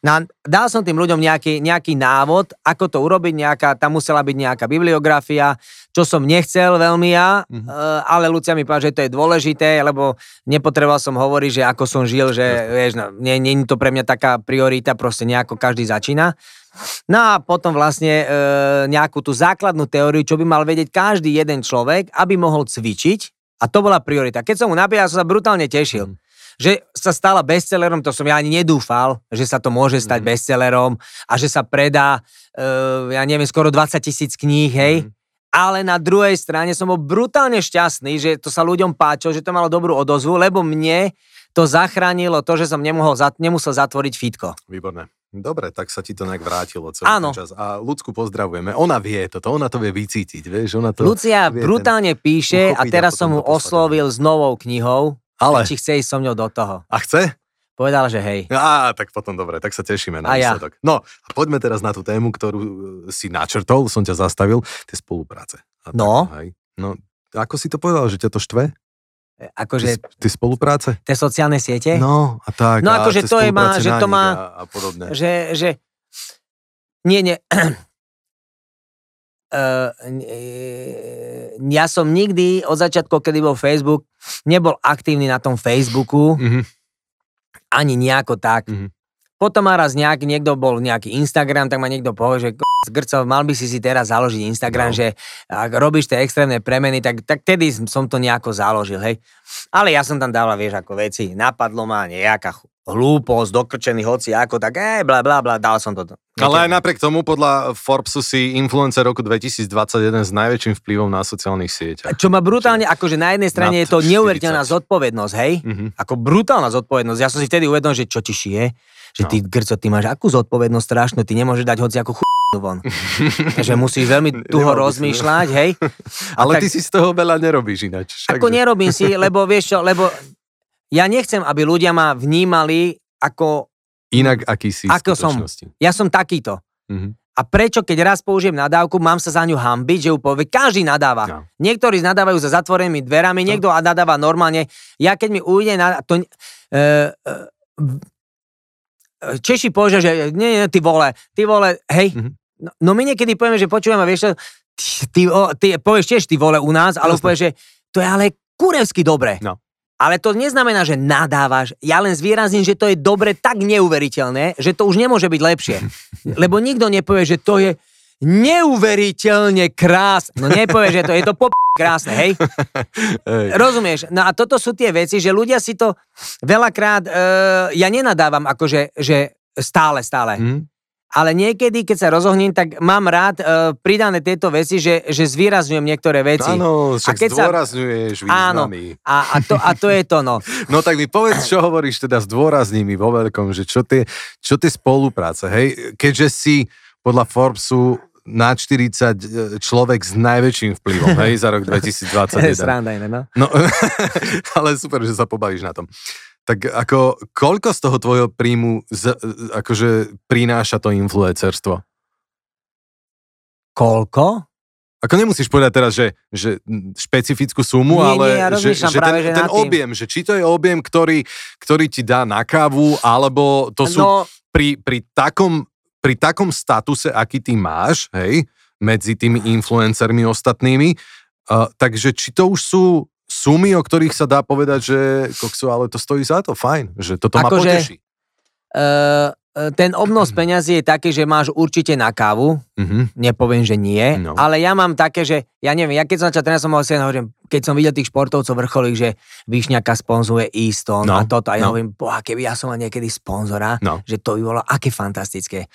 Na, dal som tým ľuďom nejaký, nejaký návod, ako to urobiť, nejaká, tam musela byť nejaká bibliografia, čo som nechcel veľmi ja, Mhm. eh, ale Lucia mi povedala, že to je dôležité, lebo nepotreboval som hovoriť, že ako som žil, že vieš, no, nie, nie je to pre mňa taká priorita, proste nejako každý začína. No a potom vlastne e, nejakú tú základnú teóriu, čo by mal vedieť každý jeden človek, aby mohol cvičiť. A to bola priorita. Keď som mu napísal, som sa brutálne tešil. Že sa stala bestsellerom, to som ja ani nedúfal, že sa to môže stať bestsellerom a že sa predá, e, ja neviem, skoro 20 tisíc kníh, hej. Ale na druhej strane som bol brutálne šťastný, že to sa ľuďom páčilo, že to malo dobrú odozvu, lebo mne to zachránilo to, že som nemohol, nemusel zatvoriť fitko. Výborné. Dobre, tak sa ti to nejak vrátilo celý Áno. ten čas. A ľudsku pozdravujeme. Ona vie toto, ona to vie vycítiť, vieš, ona to... Lucia vie brutálne píše a teraz som poslať. oslovil s novou knihou, Ale, či chce ísť so mnou do toho. a chce? Povedal, že hej. Á, tak potom dobre, tak sa tešíme na A ja. výsledok. No, a poďme teraz na tú tému, ktorú e, si načrtol, som ťa zastavil, tie spolupráce. A No. Tak, hej. no, ako si to povedal, že ťa to štve? E, Ty, Akože ty spolupráce? tie sociálne siete, No, a tak. No, akože to je má- že to má- A, a podobne. že, že nie, nie. Uh, ja som nikdy od začiatku, kedy bol Facebook, nebol aktívny na tom Facebooku, Mhm. ani nejako tak. Mhm. Potom ma raz nejaký, niekto bol nejaký Instagram, tak ma niekto povie, že "K***, Grco, mal by si si teraz založiť Instagram, No. že ak robíš tie extrémne premeny, tak, tak tedy som to nejako založil, hej. Ale ja som tam dával, vieš, ako veci, napadlo ma nejaká hlúposť, dokrčený hoci ako, tak ej, bla, bla, bla, dal som to. Ale aj napriek tomu, podľa Forbesu si influencer roku 2021 s najväčším vplyvom na sociálnych sieťach. Čo ma brutálne, akože na jednej strane je to 40. neuveriteľná zodpovednosť, hej? Mhm. Ako brutálna zodpovednosť. Ja som si vtedy uvedomil, že čo ti šije, že No. ty, Grco, ty máš akú zodpovednosť strašnú, ty nemôžeš dať hoci ako chu von. že musíš veľmi tuho no. rozmýšľať, hej? A Ale tak- ty si z toho veľa nerobíš ináč. Ako nerobím si, lebo vieš čo, lebo ja nechcem, aby ľudia ma vnímali ako, Inak, aký si Ako som. ja som takýto. Mhm. A prečo, keď raz použijem nadávku, mám sa za ňu hambiť, že ju povie, každý nadáva. No. Niektorí nadávajú za zatvorenými dverami, No. niekto nadáva normálne. Ja keď mi ujde na... To, e, e, Češi povedia, že nie, nie, ty vole, ty vole, hej. Mhm. No, no my niekedy povieme, že počujeme, vieš ty, ty, o, ty povieš tiež ty vole u nás, ale povieš, že to je ale kurevsky dobre. No. Ale to neznamená, že nadávaš. Ja len zvýrazním, že to je dobre tak neuveriteľné, že to už nemôže byť lepšie. Lebo nikto nepovie, že to je neuveriteľne krás. No nepovie, že to je to pop krásne, hej? Rozumieš? No a toto sú tie veci, že ľudia si to veľakrát, e, ja nenadávam akože, že stále, stále. Mhm. Ale niekedy, keď sa rozohním, tak mám rád uh, pridané tieto veci, že, že zvýrazňujem niektoré veci. Áno, však A keď sa- zdôrazňuješ Áno, a, a, to, a to je to, no. No tak mi povedz, čo hovoríš teda zdôrazní mi vo veľkom, že čo tie, čo tie spolupráce, hej? Keďže si podľa Forbesu na 40 človek s najväčším vplyvom, hej, za rok 2021. Sranda iné, no. No, ale super, že sa pobavíš na tom. Tak ako, koľko z toho tvojho príjmu z, akože prináša to influencerstvo? Koľko? Ako nemusíš povedať teraz, že, že špecifickú sumu, Nie, ale nie, ja že, že ten, že ten objem, že či to je objem, ktorý, ktorý ti dá na kávu, alebo to sú No, pri, pri, takom, pri takom statuse, aký ty máš, hej, medzi tými influencermi ostatnými, uh, takže či to už sú sumy, o ktorých sa dá povedať, že kokso, ale to stojí za to, fajn, že toto ma Akože- poteší. uh, ten obnos peňazí je taký, že máš určite na kávu, Mhm. nepoviem, že nie, No. ale ja mám také, že ja neviem, ja keď som začal trénovať, som mal si hovorím, keď som videl tých športovcov vrcholých, že Vyšňaka sponzuje Easton No, a toto, a ja no. hovorím, boha, keby ja som mal niekedy sponzora, No. že to by bolo aké fantastické.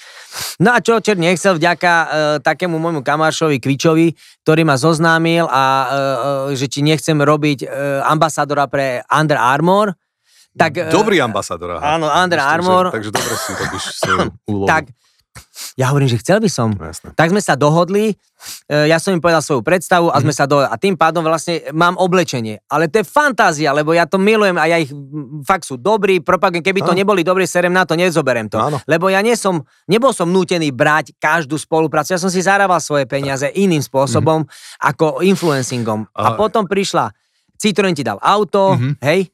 No a čo čer nechcel vďaka uh, takému môjmu kamášovi Kvičovi, ktorý ma zoznámil a uh, uh, že či nechcem robiť uh, ambasadora pre Under Armour, tak... eh, Dobrý ambasador. aha. áno, Under Takže- Armour. Takže dobre si robíš svoju úlohu. tak ja hovorím, že chcel by som. No, jasné. Tak sme sa dohodli, e, ja som im povedal svoju predstavu a sme sa dohodli. A tým pádom vlastne mám oblečenie. Ale to je fantázia, lebo ja to milujem a ja ich mm, fakt sú dobrí, propagujem. Keby to Áno. neboli dobrí, serem na to, nezoberem to. Áno. Lebo ja nie som, nebol som nútený brať každú spoluprácu. Ja som si zarával svoje peniaze iným spôsobom ako influencingom. A A- potom prišla, Citroen ti dal auto, Mhm. hej,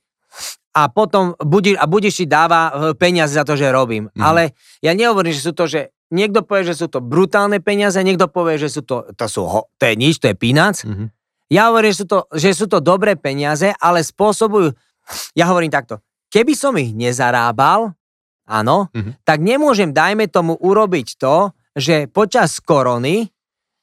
a potom budi, a Budiš ti dáva e, peniaze za to, že robím. Mhm. Ale ja nehovorím, že sú to, že niekto povie, že sú to brutálne peniaze, niekto povie, že sú to, to sú, ho, to je nič, to je peanuts. Mhm. Ja hovorím, že sú, to, že sú to dobré peniaze, ale spôsobujú, ja hovorím takto, keby som ich nezarábal, áno, Mhm. tak nemôžem, dajme tomu, urobiť to, že počas korony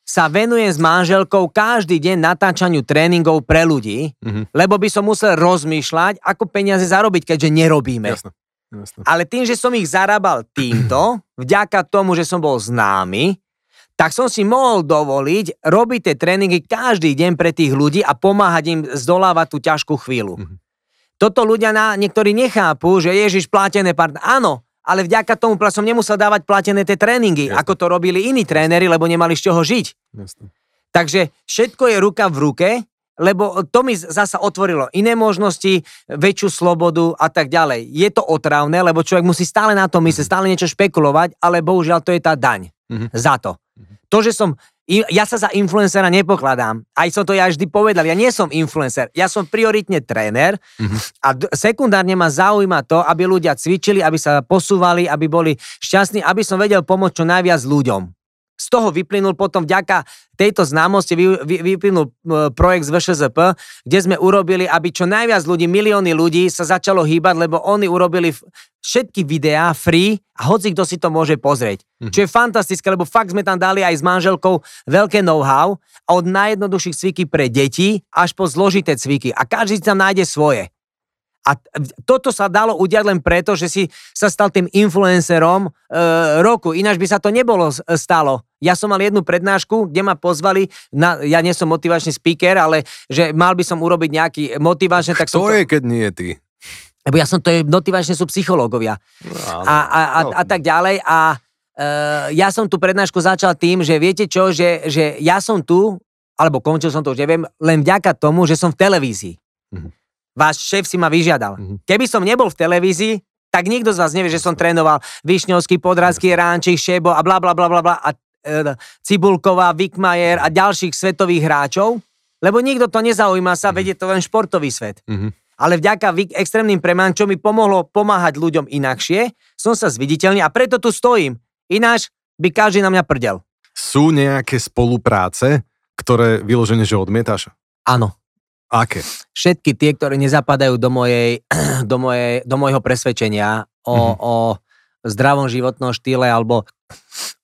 sa venujem s manželkou každý deň natáčaniu tréningov pre ľudí, Mhm. lebo by som musel rozmýšľať, ako peniaze zarobiť, keďže nerobíme. Jasné. Jasné. Ale tým, že som ich zarábal týmto, vďaka tomu, že som bol známy, tak som si mohol dovoliť robiť tie tréningy každý deň pre tých ľudí a pomáhať im zdolávať tú ťažkú chvíľu. Mhm. Toto ľudia na, niektorí nechápu, že Ježiš platené partner. Áno, ale vďaka tomu som nemusel dávať platené tie tréningy, Jasne. ako to robili iní tréneri, lebo nemali z čoho žiť. Jasné. Takže všetko je ruka v ruke, lebo to mi zasa otvorilo iné možnosti, väčšiu slobodu a tak ďalej. Je to otravné, lebo človek musí stále na to myslieť, stále niečo špekulovať, ale bohužiaľ to je tá daň Mhm. za to. To, že som, ja sa za influencera nepokladám. Aj som to ja vždy povedal, ja nie som influencer, ja som prioritne tréner Mhm. a d- sekundárne ma zaujíma to, aby ľudia cvičili, aby sa posúvali, aby boli šťastní, aby som vedel pomôcť čo najviac ľuďom. Z toho vyplynul potom vďaka tejto známosti vy, vy, vyplynul e, projekt z VŠZP, kde sme urobili, aby čo najviac ľudí, milióny ľudí sa začalo hýbať, lebo oni urobili všetky videá free a hoci kto si to môže pozrieť. Mhm. Čo je fantastické, lebo fakt sme tam dali aj s manželkou veľké know-how od najjednoduchších cviky pre deti až po zložité cviky. A každý tam nájde svoje. A toto sa dalo udiať len preto, že si sa stal tým influencerom e, roku, ináč by sa to nebolo s- stalo. Ja som mal jednu prednášku, kde ma pozvali, na, ja nie som motivačný speaker, ale že mal by som urobiť nejaký motivačný, tak som To je, keď nie ty. lebo ja som to je, motivačne sú psychológovia No, a, a, a, No. a tak ďalej. A uh, ja som tú prednášku začal tým, že viete čo, že, že ja som tu, alebo končil som to, už neviem, len vďaka tomu, že som v televízii. Mhm. Váš šéf si ma vyžiadal. Mhm. Keby som nebol v televízii, tak nikto z vás nevie, že som trénoval Višňovský, Podradský, Ránčik, Šebo a bla bla bla bla a e, Cibulková, Wickmajer a ďalších svetových hráčov, lebo nikto to nezaujíma sa, vedie to len športový svet Mhm. ale vďaka extrémnym premám, čo mi pomohlo pomáhať ľuďom inakšie, som sa zviditeľnil a preto tu stojím. Ináč by každý na mňa prdel. Sú nejaké spolupráce, ktoré vyložene, že odmietaš? Áno. Aké? Všetky tie, ktoré nezapadajú do, mojej, do, mojej, do mojho presvedčenia o, Mhm. o zdravom životnom štýle alebo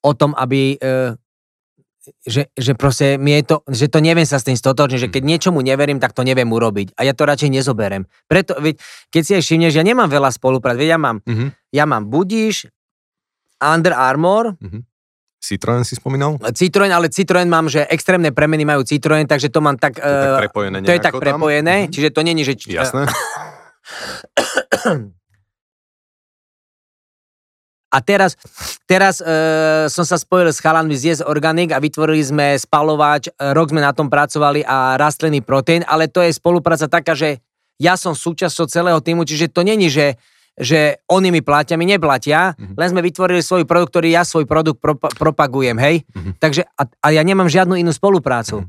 o tom, aby... E, že, že proste mi je to, že to neviem sa s tým stotočniť, že keď niečomu neverím, tak to neviem urobiť. A ja to radšej nezoberem. Preto, veď, keď si aj všimneš, ja nemám veľa spoluprác, veď ja mám Mhm. ja mám Budíš, Under Armour, Citroen si spomínal? Citroen, ale Citroen mám, že extrémne premeny majú Citroen, takže to mám tak... To je tak eh, prepojené to je tak nejako tam? prepojené, Mhm. čiže to není, že... Jasné. A teraz, teraz e, som sa spojil s chalanmi z Yes Organic a vytvorili sme spalovač, e, rok sme na tom pracovali a rastlinný proteín, ale to je spolupráca taká, že ja som súčasťou celého týmu, čiže to není, že že oni mi platia, mi neplatia, Mhm. len sme vytvorili svoj produkt, ktorý ja svoj produkt propa- propagujem, hej? Mhm. Takže, a, a ja nemám žiadnu inú spoluprácu.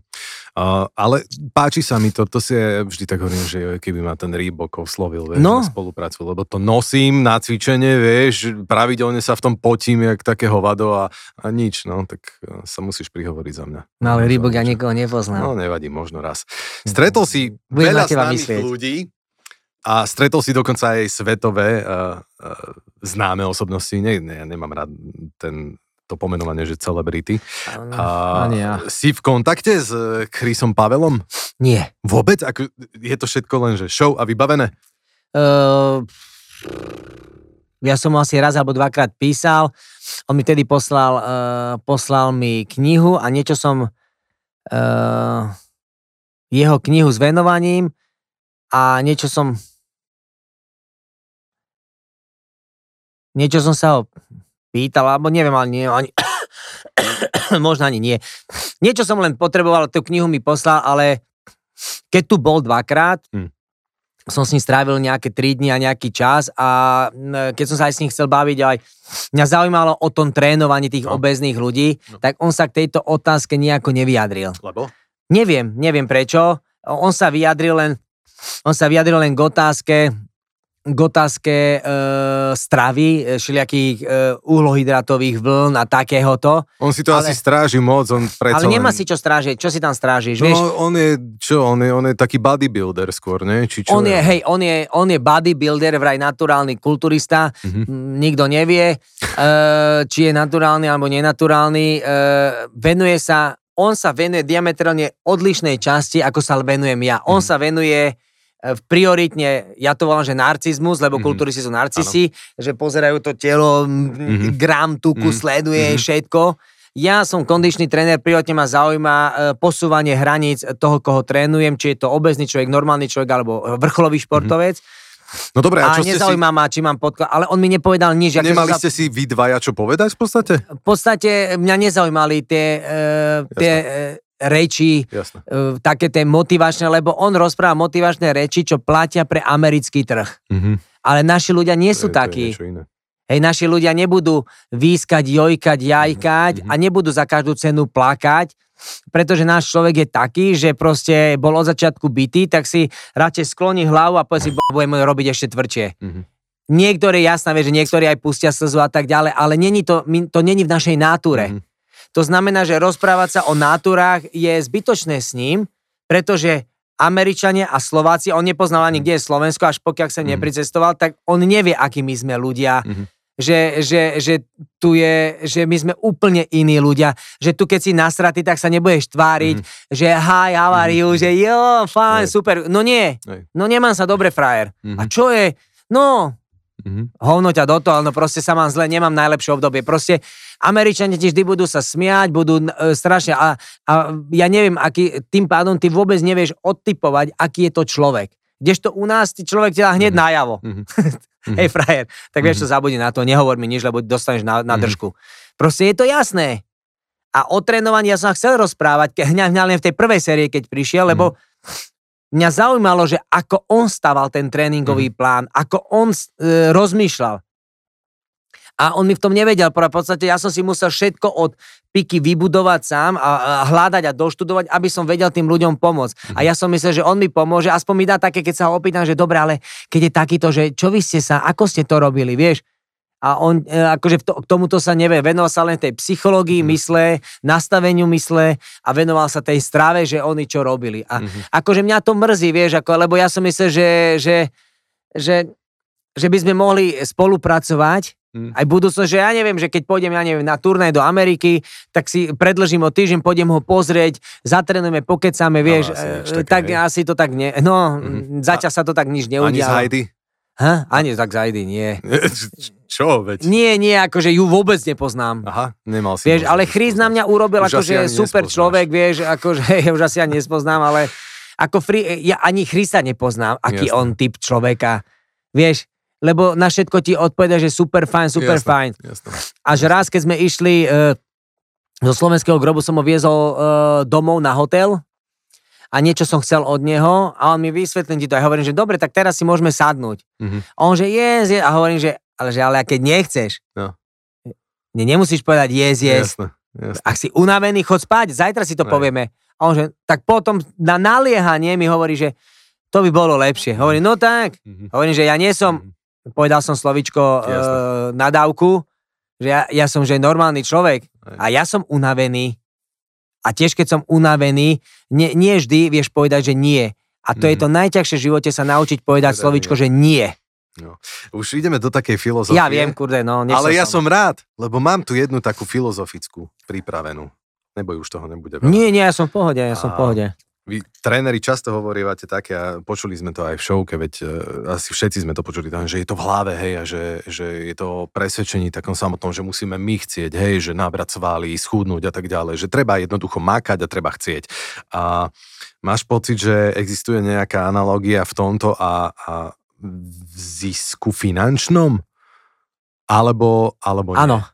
Uh, ale páči sa mi to, to si ja vždy tak hovorím, že joj, keby ma ten Reebok oslovil, vieš, No. na spoluprácu, lebo to nosím na cvičenie, vieš, pravidelne sa v tom potím, jak také hovado a, a nič, no, tak uh, sa musíš prihovoriť za mňa. No ale Reebok ja nikoho nepoznám. No, nevadí, možno raz. Stretol si Budem veľa známych ľudí a stretol si dokonca aj svetové uh, uh, známe osobnosti. Nie, nie, ja nemám rád ten, to pomenovanie, že celebrity. A ani ja. si v kontakte s eh, Chrisom Pavelom? Nie. Vôbec? Ako, je to všetko len, že show a vybavené? Uh, ja som mu asi raz alebo dvakrát písal. On mi tedy poslal, uh, poslal mi knihu a niečo som uh, jeho knihu s venovaním a niečo som niečo som sa ho pýtal, alebo neviem, ale nie, ani, možno ani nie. Niečo som len potreboval, tú knihu mi poslal, ale keď tu bol dvakrát, Hm. som s ním strávil nejaké 3 dni a nejaký čas a keď som sa aj s ním chcel baviť, aj mňa zaujímalo o tom trénovaní tých No. obezných ľudí, No. tak on sa k tejto otázke nejako nevyjadril. Lebo? Neviem, neviem prečo. On sa vyjadril len, on sa vyjadril len k otázke, k otázke e, stravy, e, všelijakých e, uhlohydratových vln a takéhoto. On si to Ale- asi stráži moc, on predsa Ale nemá len... si čo strážiť. Čo si tam strážiš? No, vieš? on je, čo, on je, on je taký bodybuilder skôr, ne? Či čo On je, hej, on je, on je bodybuilder, vraj naturálny kulturista, Mhm. mm, nikto nevie, e, či je naturálny alebo nenaturálny. E, venuje sa, on sa venuje diametrálne odlišnej časti, ako sa venujem ja. On Mhm. sa venuje e, prioritne, ja to volám, že narcizmus, lebo Mhm. kulturisti sú narcisi, že pozerajú to telo, Mhm. mm, gram tuku, Mhm. sleduje Mhm. všetko. Ja som kondičný tréner, prioritne ma zaujíma e, posúvanie hraníc toho, koho trénujem, či je to obezný človek, normálny človek alebo e, vrcholový športovec. No dobre, a A čo ste si... nezaujíma ma, či mám podklad, ale on mi nepovedal nič. Nemali sa- ste si vy dvaja čo povedať v podstate? V podstate mňa nezaujímali tie, uh, tie reči, uh, také tie motivačné, lebo on rozpráva motivačné reči, čo platia pre americký trh. Mhm. Ale naši ľudia nie sú to je takí. Hej, naši ľudia nebudú výskať, jojkať, jajkať Mhm. a nebudú za každú cenu plakať, pretože náš človek je taký, že proste bol od začiatku bytý, tak si radšej skloní hlavu a povie si, "Bo- budeme robiť ešte tvrdšie. Mhm. Niektorí, jasná vie, že niektorí aj pustia slzu a tak ďalej, ale není to, to není v našej náture. Mhm. To znamená, že rozprávať sa o náturách je zbytočné s ním, pretože Američania a Slováci, on nepoznal ani, kde je Slovensko, až pokiaľ sa Mhm. nepricestoval, tak on nevie, akí my sme ľudia. Mhm. Že, že, že tu je, že my sme úplne iní ľudia, že tu keď si nasratý, tak sa nebudeš tváriť, že hi, how are you, že jo, fajn, super. No nie, Hej. no nemám sa dobre, frajer. Mhm. A čo je? No, Mhm. hovno ťa do toho, no proste sa mám zle, nemám najlepšie obdobie. Proste Američania ti vždy budú sa smiať, budú e, strašne a, a ja neviem, aký, tým pádom ty vôbec nevieš odtypovať, aký je to človek. Kdežto u nás ty človek ti dá hneď Mhm. najavo. Mhm. Hej, frajer, tak vieš Mhm. čo, zabudni na to, nehovor mi nič, lebo dostaneš na, na Mhm. držku. Proste je to jasné. A o trénovaní ja som chcel rozprávať, hňa, hňa len v tej prvej série, keď prišiel, lebo mňa zaujímalo, že ako on staval ten tréningový plán, ako on e, rozmýšľal. A on mi v tom nevedel, v podstate ja som si musel všetko od piky vybudovať sám a, a hľadať a doštudovať, aby som vedel tým ľuďom pomôcť. A ja som myslel, že on mi pomôže, aspoň mi dá také, keď sa ho opýtam, že dobre, ale keď je takýto, že čo vy ste sa, ako ste to robili, vieš? A on e, akože to, k tomuto sa nevie, venoval sa len tej psychológii mysle, nastaveniu mysle a venoval sa tej strave, že oni čo robili. A Mhm. akože mňa to mrzí, vieš, ako, lebo ja som myslel, že, že, že, že by sme mohli spolupracovať Mm. aj budúcnosť, že ja neviem, že keď pôjdem, ja neviem, na turné do Ameriky, tak si predlžím o týždeň, pôjdem ho pozrieť, zatrenujeme, pokecáme, vieš, asi e, tak hej. asi to tak nie, no, Mhm. zatiaľ sa to tak nič Ani z neudialo. Heidi? Ha? Ani tak zajdy, nie. Čo, veď? Nie, nie, akože ju vôbec nepoznám. Aha, nemal si. Vieš, ale Chris na mňa urobil Už asi akože super nespoznáš. človek, vieš, akože ja už asi ani nespoznám, ale ako free, ja ani Chrisa nepoznám, aký Jasné. on typ človeka. Vieš, lebo na všetko ti odpoveda, že super fajn, super Jasné, fajn. Jasné. Až raz, keď sme išli e, zo slovenského grobu, som ho viezol e, domov na hotel a niečo som chcel od neho a on mi vysvetlil ti to. A hovorím, že dobre, tak teraz si môžeme sadnúť. Mhm. A on, že yes, yes. A hovorím, že ale, že ale keď nechceš, No. ne, nemusíš povedať yes, yes. Jasné, jasné. Ak si unavený, chod spať, zajtra si to Hej. povieme. A on, že tak potom na naliehanie mi hovorí, že to by bolo lepšie. Hovorím, no tak. Mhm. Hovorím, že ja nie som, Mhm. povedal som slovičko e, Jasné. nadávku, že ja, ja som že normálny človek Hej. a ja som unavený. A tiež keď som unavený, nie, nie vždy vieš povedať, že nie. A to je Mhm. to najťažšie v živote sa naučiť povedať Teda slovičko, nie. že nie. Už ideme do takej filozofie. Ja viem, kurde, no. Ale ja som rád, lebo mám tu jednu takú filozofickú pripravenú. Neboj, už toho nebude veľa. Nie, nie, ja som v pohode, ja som v pohode. Vy, tréneri, často hovorívate také, a počuli sme to aj v showke, veď e, asi všetci sme to počuli, tam, že je to v hlave, hej, a že, že je to presvedčení takom samotnom, že musíme my chcieť, hej, že nabrať svaly, schudnúť a tak ďalej, že treba jednoducho makať a treba chcieť. A máš pocit, že existuje nejaká analogia v tomto a, a v zisku finančnom? Alebo, alebo nie? Áno,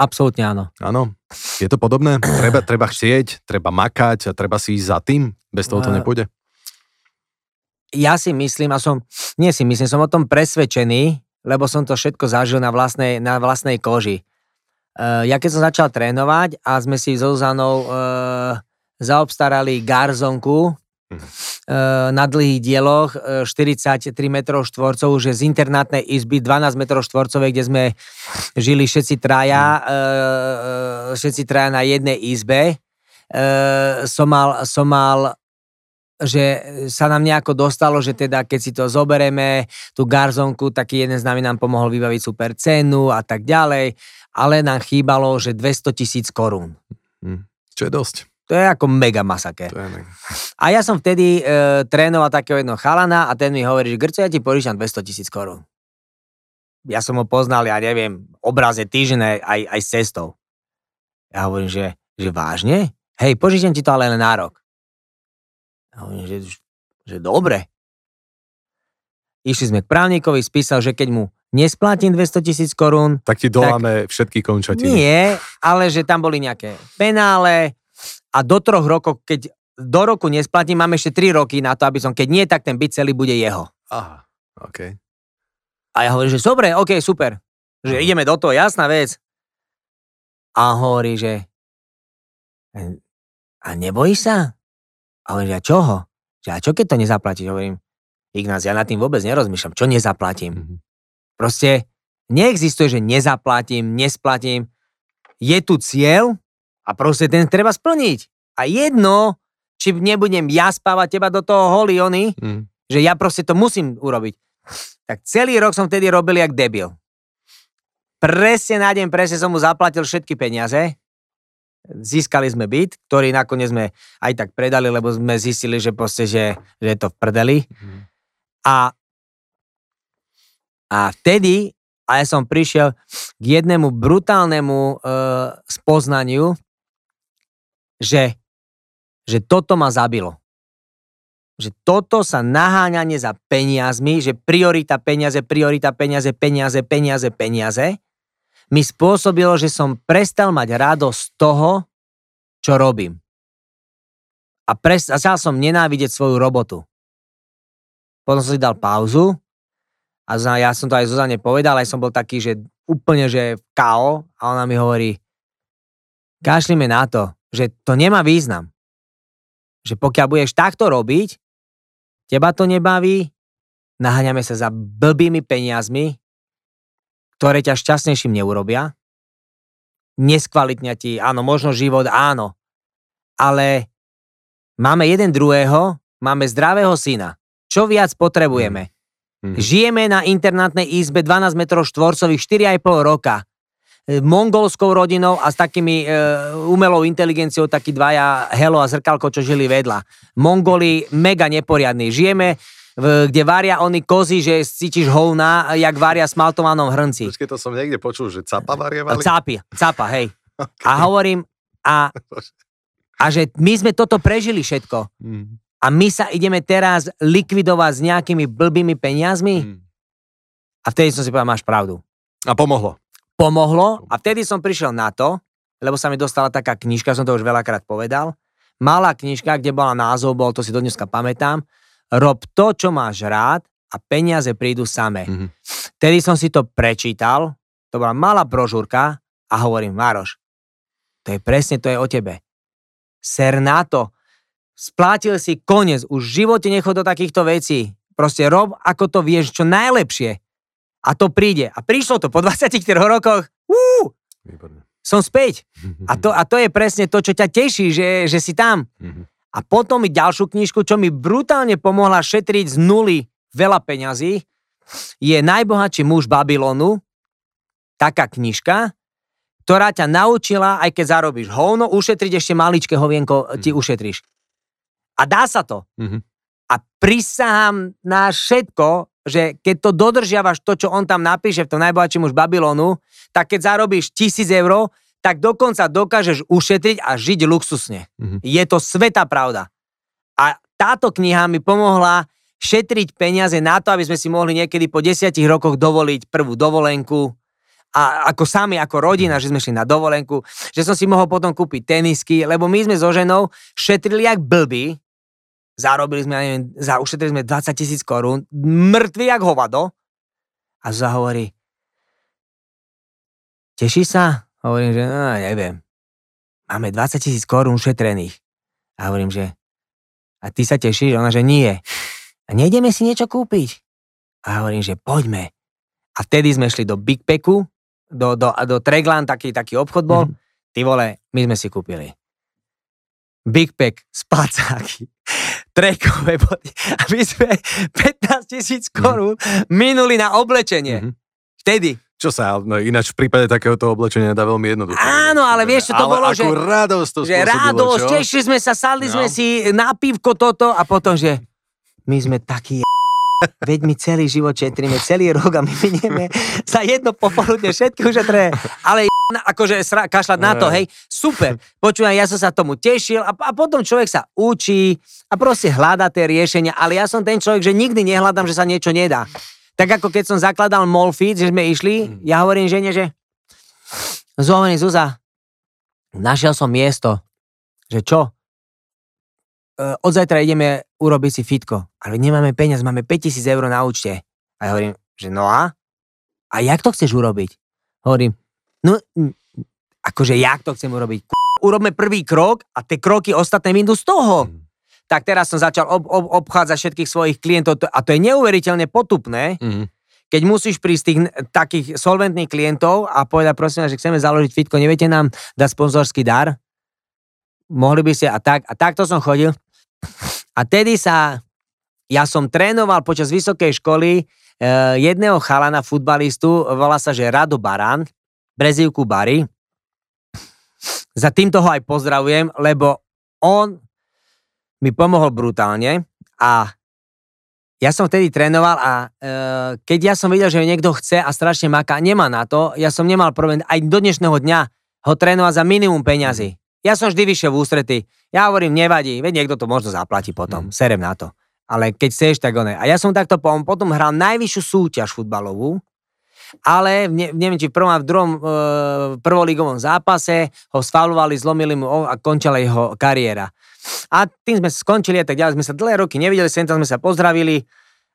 absolútne áno. Áno. Je to podobné? Treba, treba chcieť, treba makať a treba si ísť za tým? Bez toho to Eh, nepôjde? ja si myslím, a som, nie si myslím, som o tom presvedčený, lebo som to všetko zažil na vlastnej, na vlastnej koži. Uh, ja keď som začal trénovať a sme si so Zuzanou uh, zaobstarali garzonku na dlhých dieloch, uh, 43 metrov štvorcov, že z internátnej izby 12 metrov štvorcovej, kde sme žili všetci traja, uh, všetci traja na jednej izbe. Som mal, som mal že sa nám nejako dostalo, že teda keď si to zoberieme, tú garzonku, taký jeden z nami nám pomohol vybaviť super cenu a tak ďalej, ale nám chýbalo, že 200 tisíc korún. Hm. Čo je dosť. To je ako mega masaker. To je mega. A ja som vtedy e, trénoval takého jedného chalana a ten mi hovorí, že Grco, ja ti požičam 200 tisíc korún. Ja som ho poznal, ja neviem, obraze týždeň aj, aj s cestou. Ja hovorím, že, že vážne? Hej, požičam ti to ale len na rok. Ja hovorím, že, že dobre. Išli sme k právnikovi, spísal, že keď mu nesplatím 200 tisíc korún, Tak ti doláme všetky končatiny. nie, ale že tam boli nejaké penále a do troch rokov, keď do roku nesplatím, mám ešte 3 roky na to, aby som, keď nie, tak ten byt celý bude jeho. Aha, OK. A ja hovorím, že dobre, ok, super. Že Aha. ideme do toho, jasná vec. A hovorí, že a nebojíš sa? A hovorím, že a čoho? Že a čo keď to nezaplatíš? Hovorím, Ignác, ja nad tým vôbec nerozmýšľam. Čo nezaplatím? Mhm. Proste neexistuje, že nezaplatím, nesplatím. Je tu cieľ a proste ten treba splniť. A jedno, či nebudem ja spávať teba do toho holy ony, Hm. že ja proste to musím urobiť. Tak celý rok som vtedy robil jak debil. Presne na deň, presne som mu zaplatil všetky peniaze. Získali sme byt, ktorý nakoniec sme aj tak predali, lebo sme zistili, že proste, že, že je to v prdeli. Mhm. A, a vtedy, a ja som prišiel k jednému brutálnemu uh, spoznaniu, že, že toto ma zabilo. Že toto sa naháňanie za peniazmi, že priorita peniaze, priorita peniaze, peniaze, peniaze, peniaze, mi spôsobilo, že som prestal mať radosť toho, čo robím. A prestal som nenávidieť svoju robotu. Potom som si dal pauzu a ja som to aj Zuzane povedal, aj som bol taký, že úplne, že KO a ona mi hovorí, kašlime na to, že to nemá význam. Že pokiaľ budeš takto robiť, teba to nebaví, naháňame sa za blbými peniazmi, ktoré ťa šťastnejším neurobia, neskvalitňa ti, áno, možno život, áno, ale máme jeden druhého, máme zdravého syna. Čo viac potrebujeme? Mhm. Žijeme na internátnej izbe 12 m štvorcových 4,5 roka. E, Mongolskou rodinou a s takými e, umelou inteligenciou, takí dvaja Helo a Zrkalko, čo žili vedľa. Mongoli mega neporiadní. Žijeme v, kde varia oni kozy, že cítiš hovna, jak varia smaltovanom hrnci. Počkej, to som niekde počul, že capa varievali. Cápi, capa, hej. A hovorím, a, a že my sme toto prežili všetko. Mm. A my sa ideme teraz likvidovať s nejakými blbými peniazmi? Mm. A vtedy som si povedal, máš pravdu. A pomohlo. Pomohlo a vtedy som prišiel na to, lebo sa mi dostala taká knižka, som to už veľakrát povedal, malá knižka, kde bola názov, bol, to si do dneska pamätám, rob to, čo máš rád a peniaze prídu samé. Mhm. Vtedy som si to prečítal, to bola malá brožúrka a hovorím, Mároš, to je presne, to je o tebe. Ser na to, splátil si koniec, už v živote nechod do takýchto vecí. Proste rob, ako to vieš, čo najlepšie. A to príde. A prišlo to po 23 rokoch. Ú, Výborné. som späť. A to, a to je presne to, čo ťa teší, že, že si tam. Mhm. A potom mi ďalšiu knižku, čo mi brutálne pomohla šetriť z nuly veľa peňazí, je Najbohatší muž Babylonu, taká knižka, ktorá ťa naučila, aj keď zarobíš hovno, ušetriť ešte maličké hovienko ti Mhm. ušetríš. A dá sa to. Mhm. A prisahám na všetko, že keď to dodržiavaš to, čo on tam napíše v tom najbohatším už Babylonu, tak keď zarobíš tisíc eur, tak dokonca dokážeš ušetriť a žiť luxusne. Mhm. Je to sveta pravda. A táto kniha mi pomohla šetriť peniaze na to, aby sme si mohli niekedy po desiatich rokoch dovoliť prvú dovolenku, a ako sami, ako rodina, že sme šli na dovolenku, že som si mohol potom kúpiť tenisky, lebo my sme so ženou šetrili jak blbí, zarobili sme, ja neviem, za, ušetrili sme 20 tisíc korún, mŕtvi jak hovado. A Zuzá hovorí, teší sa? Hovorím, že no, neviem. Máme 20 tisíc korún ušetrených. A hovorím, že a ty sa tešíš? Ona, že nie. A nejdeme si niečo kúpiť? A hovorím, že poďme. A vtedy sme šli do Big Packu, do, do, do Treglan, taký, taký obchod bol. Mhm. Ty vole, my sme si kúpili. Big Pack, spacáky, trekové boty. A my sme 15 tisíc korún minuli na oblečenie. Mhm. Vtedy. Čo sa, no ináč v prípade takéhoto oblečenia dá veľmi jednoducho. Áno, ale vieš, čo to ale bolo, že- radosť to že radosť, tešili sme sa, sadli No. sme si na pívko toto a potom, že my sme takí Veď my celý život šetríme, celý rok a my minieme za jedno popoludne všetky ušetrené. Ale akože sra, kašľať na to, hej, super. Počúvaj, ja som sa tomu tešil a, a potom človek sa učí a proste hľadá tie riešenia, ale ja som ten človek, že nikdy nehľadám, že sa niečo nedá. Tak ako keď som zakladal Molfit, že sme išli, ja hovorím žene, že Zvolený Zuza, našiel som miesto, že čo? Od zajtra ideme urobiť si fitko, ale nemáme peniaz, máme 5000 eur na účte. A ja hovorím, že no a? A jak to chceš urobiť? Hovorím, no, mm, akože jak to chcem urobiť? Urobme prvý krok a tie kroky ostatné vyjdú z toho. Mhm. Tak teraz som začal ob, ob, obchádzať všetkých svojich klientov to- a to je neuveriteľne potupné, Mhm. keď musíš prísť tých takých solventných klientov a povedať, prosím vás, že chceme založiť fitko, neviete nám dať sponzorský dar? Mohli by ste a tak. A takto som chodil. A tedy sa, ja som trénoval počas vysokej školy e, jedného chalana, futbalistu, volá sa, že Rado Baran, prezivku Bary. Za týmto ho aj pozdravujem, lebo on mi pomohol brutálne a ja som vtedy trénoval a e, keď ja som videl, že niekto chce a strašne maká, nemá na to, ja som nemal problém aj do dnešného dňa ho trénovať za minimum peňazí. Ja som vždy vyšiel v ústrety. Ja hovorím, nevadí, veď niekto to možno zaplatí potom, serem na to. Ale keď chceš, tak one. A ja som takto po- potom hral najvyššiu súťaž futbalovú, ale v ne, neviem, či v prvom a v druhom e, prvolígovom zápase ho sfaulovali, zlomili mu a končila jeho kariéra. A tým sme skončili a tak ďalej, sme sa dlhé roky nevideli, sem tam sme sa pozdravili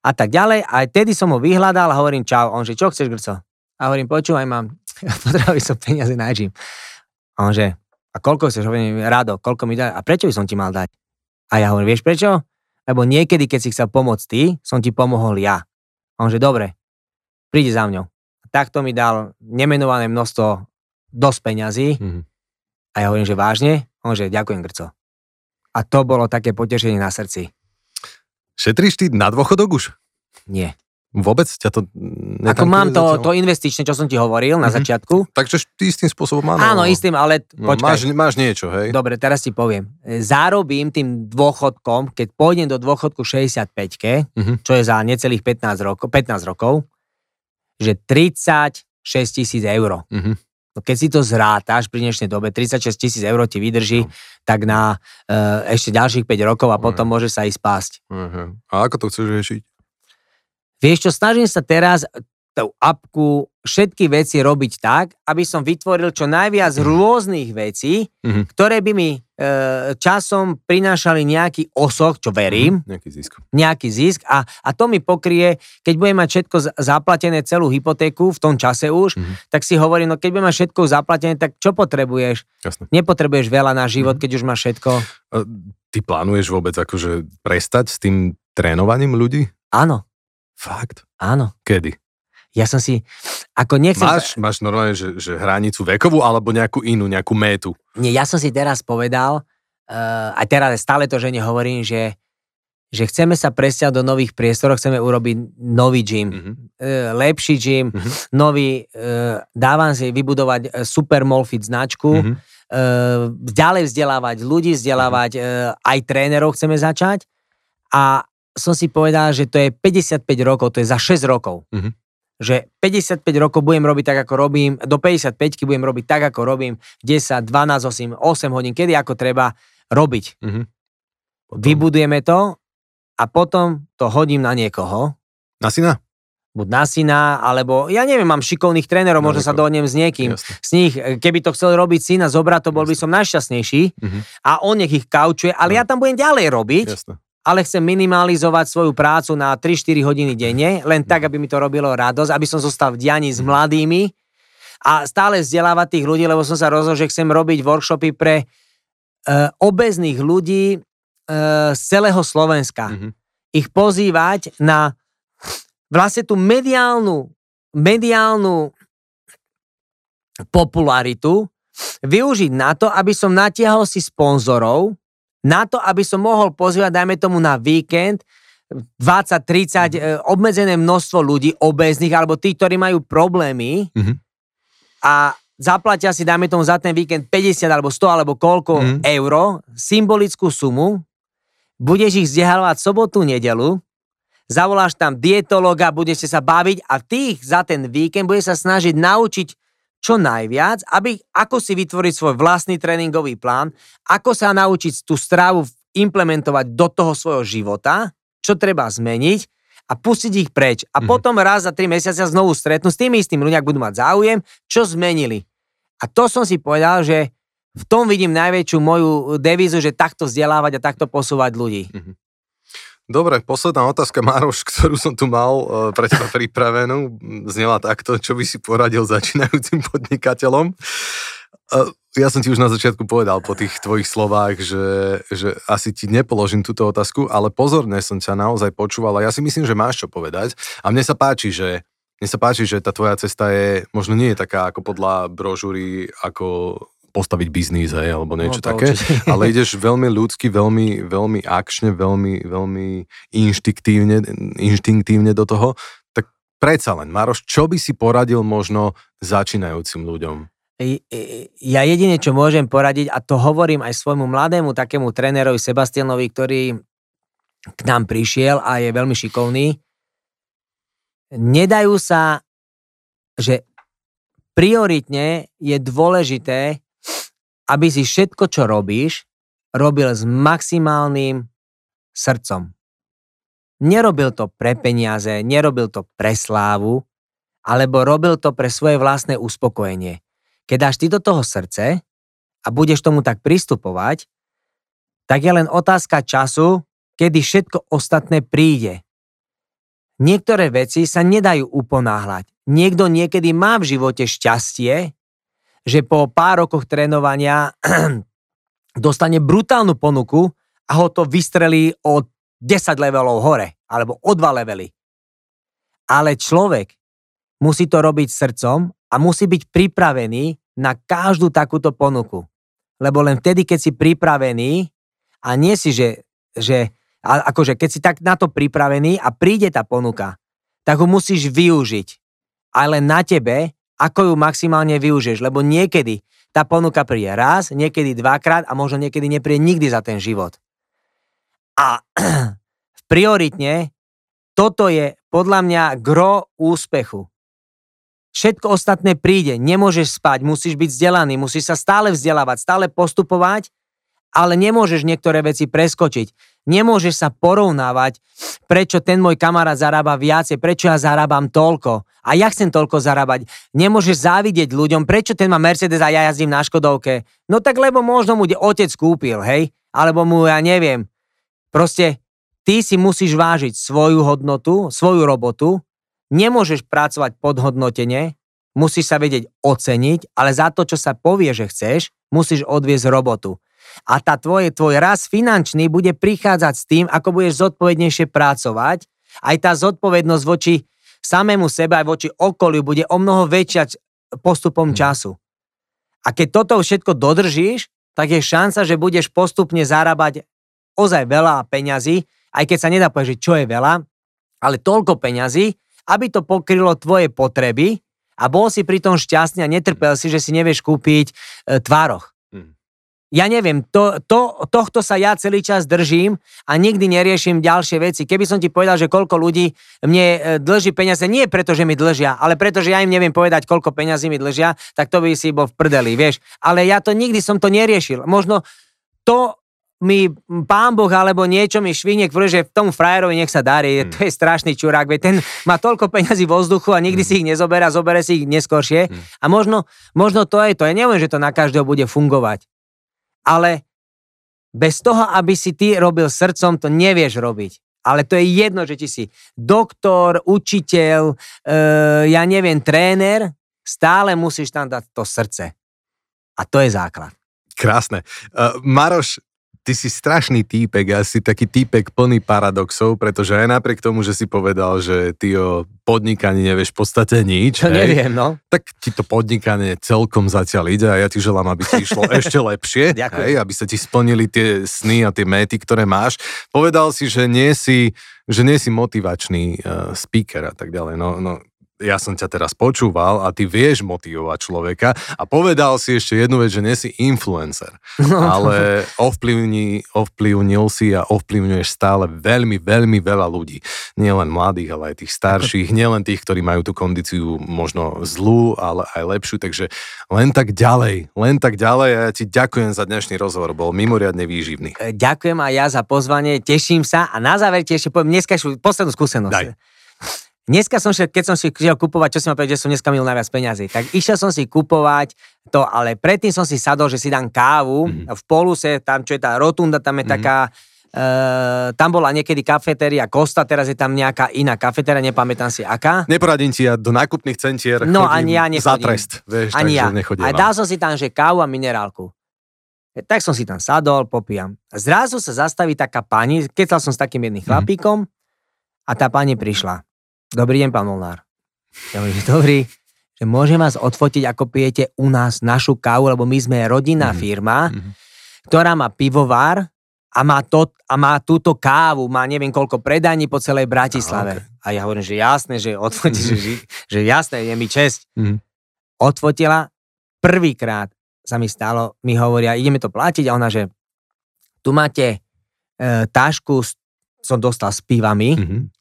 a tak ďalej. A tedy som ho vyhľadal a hovorím čau. On že, čo chceš, Grco? A hovorím, počúvaj, mám, potreboval som peniaze na gym. A on že, a koľko chceš? Hovorím, rado, koľko mi dá? A prečo by som ti mal dať? A ja hovorím, vieš prečo? Lebo niekedy, keď si chcel pomôcť ty, som ti pomohol ja. A on že, dobre, príde za mňou. A takto mi dal nemenované množstvo dosť peňazí. Mhm. A ja hovorím, že vážne? On že, ďakujem, Grco. A to bolo také potešenie na srdci. Šetríš ty na dôchodok už? Nie. Vôbec ťa to Ako mám to, to investičné, čo som ti hovoril na Mhm. začiatku. Takže ty istým spôsobom áno. Áno, istým, ale No, počkaj. máš, máš niečo, hej? Dobre, teraz ti poviem. Zárobím tým dôchodkom, keď pôjdem do dôchodku 65 Mhm. čo je za necelých 15 rokov, 15 rokov že 36 tisíc eur. Mhm. No keď si to zrátaš pri dnešnej dobe, 36 tisíc eur ti vydrží No. tak na e, ešte ďalších 5 rokov a No. potom môže sa ísť spásť. Aha. A ako to chceš riešiť? Vieš čo, snažím sa teraz tú apku všetky veci robiť tak, aby som vytvoril čo najviac rôznych vecí, Mhm. ktoré by mi e, časom prinášali nejaký osoch, čo verím, Mhm. Nejaký zisk. nejaký zisk a, a to mi pokrie, keď budem mať všetko zaplatené, celú hypotéku v tom čase už, Mhm. tak si hovorím, no keď budem mať všetko zaplatené, tak čo potrebuješ? Jasné. Nepotrebuješ veľa na život, Mhm. keď už máš všetko. A ty plánuješ vôbec akože prestať s tým trénovaním ľudí? Áno, Fakt? áno. Kedy? Ja som si, ako nechcem... Máš, máš normálne, že, že hranicu vekovú alebo nejakú inú, nejakú métu? Nie, ja som si teraz povedal, uh, aj teraz stále to žene hovorím, že, že chceme sa presťať do nových priestorov, chceme urobiť nový gym, Mhm. uh, lepší gym, Mhm. nový, uh, dávam si vybudovať super Molfit značku, Mhm. uh, ďalej vzdelávať ľudí, vzdelávať uh, aj trénerov chceme začať a som si povedal, že to je 55 rokov, to je za 6 rokov. Mhm. Že 55 rokov budem robiť tak, ako robím, do 55 budem robiť tak, ako robím, 10, 12, 8, 8 hodín, kedy ako treba robiť. Mhm. Potom- Vybudujeme to a potom to hodím na niekoho, Na syna? buď na syna, alebo ja neviem, mám šikovných trénerov, Na možno sa dohodnem s niekým. Jasne. Z nich, keby to chcel robiť syna zobrať, to bol by som najšťastnejší Mhm. a on nech ich kaučuje, ale No. ja tam budem ďalej robiť, Jasne. Ale chcem minimalizovať svoju prácu na 3-4 hodiny denne, len tak, aby mi to robilo radosť, aby som zostal v dianí s mladými a stále vzdelávať tých ľudí, lebo som sa rozhodol, že chcem robiť workshopy pre uh, obezných ľudí uh, z celého Slovenska. Mhm. Ich pozývať na vlastne tú mediálnu, mediálnu popularitu využiť na to, aby som natiahol si sponzorov, na to, aby som mohol pozývať, dajme tomu na víkend, 20-30, e, obmedzené množstvo ľudí, obéznych, alebo tí, ktorí majú problémy Mhm. a zaplatia si, dajme tomu za ten víkend 50 alebo 100 alebo koľko Mhm. euro, symbolickú sumu, budeš ich vzdehalovať sobotu, nedelu, zavoláš tam dietologa, budete sa baviť a tých za ten víkend bude sa snažiť naučiť čo najviac, aby, ako si vytvoriť svoj vlastný tréningový plán, ako sa naučiť tú stravu implementovať do toho svojho života, čo treba zmeniť a pustiť ich preč. A Mhm. potom raz za tri mesiace znovu stretnú s tými istými ľudia, ak budú mať záujem, čo zmenili. A to som si povedal, že v tom vidím najväčšiu moju devízu, že takto vzdelávať a takto posúvať ľudí. Dobre, posledná otázka, Mároš, ktorú som tu mal e, pre teba pripravenú, znela takto, čo by si poradil začínajúcim podnikateľom. E, Ja som ti už na začiatku povedal po tých tvojich slovách, že, že asi ti nepoložím túto otázku, ale pozorne som ťa naozaj počúval a ja si myslím, že máš čo povedať. A mne sa páči, že mne sa páči, že tá tvoja cesta je, možno nie je taká ako podľa brožúry, ako postaviť biznis, hej, alebo niečo No, také, určite. ale ideš veľmi ľudsky, veľmi, veľmi akčne, veľmi, veľmi inštinktívne, inštinktívne do toho, tak predsa len, Maroš, čo by si poradil možno začínajúcim ľuďom? Ja jedine, čo môžem poradiť, a to hovorím aj svojmu mladému takému trénerovi Sebastianovi, ktorý k nám prišiel a je veľmi šikovný, nedajú sa, že prioritne je dôležité, aby si všetko, čo robíš, robil s maximálnym srdcom. Nerobil to pre peniaze, nerobil to pre slávu, alebo robil to pre svoje vlastné uspokojenie. Keď dáš ty do toho srdce a budeš tomu tak pristupovať, tak je len otázka času, kedy všetko ostatné príde. Niektoré veci sa nedajú uponáhľať. Niekto niekedy má v živote šťastie, že po pár rokoch trénovania dostane brutálnu ponuku a ho to vystrelí o 10 levelov hore, alebo o 2 levely. Ale človek musí to robiť srdcom a musí byť pripravený na každú takúto ponuku. Lebo len vtedy, keď si pripravený a nie si, že, že a akože keď si tak na to pripravený a príde tá ponuka, tak ho musíš využiť. Ale na tebe, ako ju maximálne využiješ, lebo niekedy tá ponuka príde raz, niekedy dvakrát a možno niekedy nepríde nikdy za ten život. A prioritne toto je podľa mňa gro úspechu. Všetko ostatné príde, nemôžeš spať, musíš byť vzdelaný, musíš sa stále vzdelávať, stále postupovať, ale nemôžeš niektoré veci preskočiť. Nemôžeš sa porovnávať, prečo ten môj kamarát zarába viacej, prečo ja zarábam toľko a ja chcem toľko zarábať. Nemôžeš závidieť ľuďom, prečo ten má Mercedes a ja jazdím na Škodovke. No tak lebo možno mu otec kúpil, hej? Alebo mu, ja neviem. Proste ty si musíš vážiť svoju hodnotu, svoju robotu Nemôžeš pracovať podhodnotene, musíš sa vedieť oceniť, ale za to, čo sa povie, že chceš, musíš odviesť robotu. A tá tvoje, tvoj raz finančný bude prichádzať s tým, ako budeš zodpovednejšie pracovať. Aj tá zodpovednosť voči samému sebe aj voči okoliu bude o mnoho väčšia postupom hmm. času. A keď toto všetko dodržíš, tak je šanca, že budeš postupne zarábať ozaj veľa peňazí, aj keď sa nedá povedať, že čo je veľa, ale toľko peňazí, aby to pokrylo tvoje potreby a bol si pri tom šťastný a netrpel si, že si nevieš kúpiť e, tvároch. Ja neviem, to, to, tohto sa ja celý čas držím a nikdy neriešim ďalšie veci. Keby som ti povedal, že koľko ľudí mne e, dlží peniaze, nie preto, že mi dlžia, ale preto, že ja im neviem povedať, koľko peňazí mi dlžia, tak to by si bol v prdeli, vieš. Ale ja to nikdy som to neriešil. Možno to mi pán Boh alebo niečo mi švihne, že v tom frajerovi nech sa darí, hmm. to je strašný čurák, veď ten má toľko peňazí vo vzduchu a nikdy hmm. si ich nezoberá, zobere si ich neskôršie hmm. a možno, možno to je to, ja neviem, že to na každého bude fungovať, ale bez toho, aby si ty robil srdcom, to nevieš robiť. Ale to je jedno, že ti si doktor, učiteľ, e, ja neviem, tréner, stále musíš tam dať to srdce. A to je základ. Krásne. Uh, Maroš, ty si strašný týpek a si taký týpek plný paradoxov, pretože aj napriek tomu, že si povedal, že ty o podnikaní nevieš v podstate nič. To hej, neviem, no. Tak ti to podnikanie celkom zatiaľ ide a ja ti želám, aby ti išlo ešte lepšie, hej, aby sa ti splnili tie sny a tie méty, ktoré máš. Povedal si, že nie si, že nie si motivačný uh, speaker a tak ďalej. No, no ja som ťa teraz počúval a ty vieš motivovať človeka a povedal si ešte jednu vec, že nie si influencer, no. ale ovplyvni, ovplyvnil si a ovplyvňuješ stále veľmi, veľmi veľa ľudí. Nielen mladých, ale aj tých starších, nielen tých, ktorí majú tú kondíciu možno zlú, ale aj lepšiu, takže len tak ďalej, len tak ďalej a ja ti ďakujem za dnešný rozhovor, bol mimoriadne výživný. E, ďakujem aj ja za pozvanie, teším sa a na záver ti ešte poviem dneska poslednú skúsenosť. Daj. Dneska som šiel, keď som si chcel kupovať, čo si ma povedal, že som dneska mil najviac peňazí, tak išiel som si kupovať to, ale predtým som si sadol, že si dám kávu mm-hmm. v Poluse, tam čo je tá rotunda, tam je mm-hmm. taká, Uh, tam bola niekedy kafetéria Costa, teraz je tam nejaká iná kafetéria, nepamätám si aká. Neporadím ti, ja do nákupných centier no, ani ja nechodím. za trest, vieš, ani ja. A dal som si tam, že kávu a minerálku. E, tak som si tam sadol, popijam. Zrazu sa zastaví taká pani, keď som s takým jedným mhm. chlapíkom mm-hmm. a tá pani prišla. Dobrý deň, pán Molnár. Ja hovorím, dobrý, že môžem vás odfotiť, ako pijete u nás našu kávu, lebo my sme rodinná mm-hmm. firma, mm-hmm. ktorá má pivovar a má, to, a má túto kávu, má neviem koľko predaní po celej Bratislave. A, okay. a ja hovorím, že jasné, že odfotí, mm-hmm. že, že jasné, je mi česť. Mm-hmm. Odfotila, prvýkrát sa mi stalo, mi hovoria, ideme to platiť a ona, že tu máte e, tášku, som dostal s pivami, mm-hmm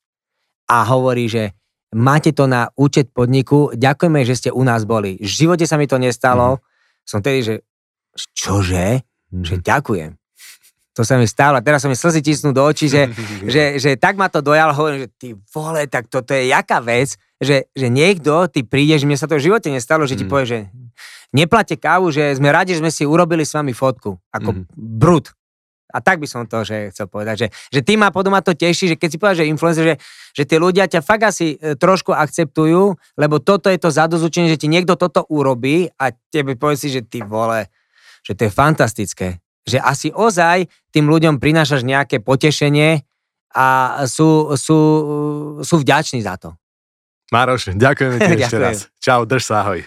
a hovorí, že máte to na účet podniku, ďakujeme, že ste u nás boli. V živote sa mi to nestalo. Mm. Som tedy, že čože? Mm. Že ďakujem. To sa mi stalo. Teraz sa mi slzy tisnú do očí, že, že, že tak ma to dojalo. Hovorím, že ty vole, tak toto je jaká vec, že, že niekto, ty prídeš, mne sa to v živote nestalo, že ti mm. povie, že neplate kávu, že sme radi, že sme si urobili s vami fotku. Ako mm. brut. A tak by som to že chcel povedať, že, že ty ma podoma to teší, že keď si povedal, že influencer, že, že tí ľudia ťa fakt asi e, trošku akceptujú, lebo toto je to zadozučenie, že ti niekto toto urobí a tebe povie si, že ty vole, že to je fantastické. Že asi ozaj tým ľuďom prinášaš nejaké potešenie a sú, sú, sú vďační za to. Mároš, ďakujeme ti ešte raz. Čau, drž sa, ahoj.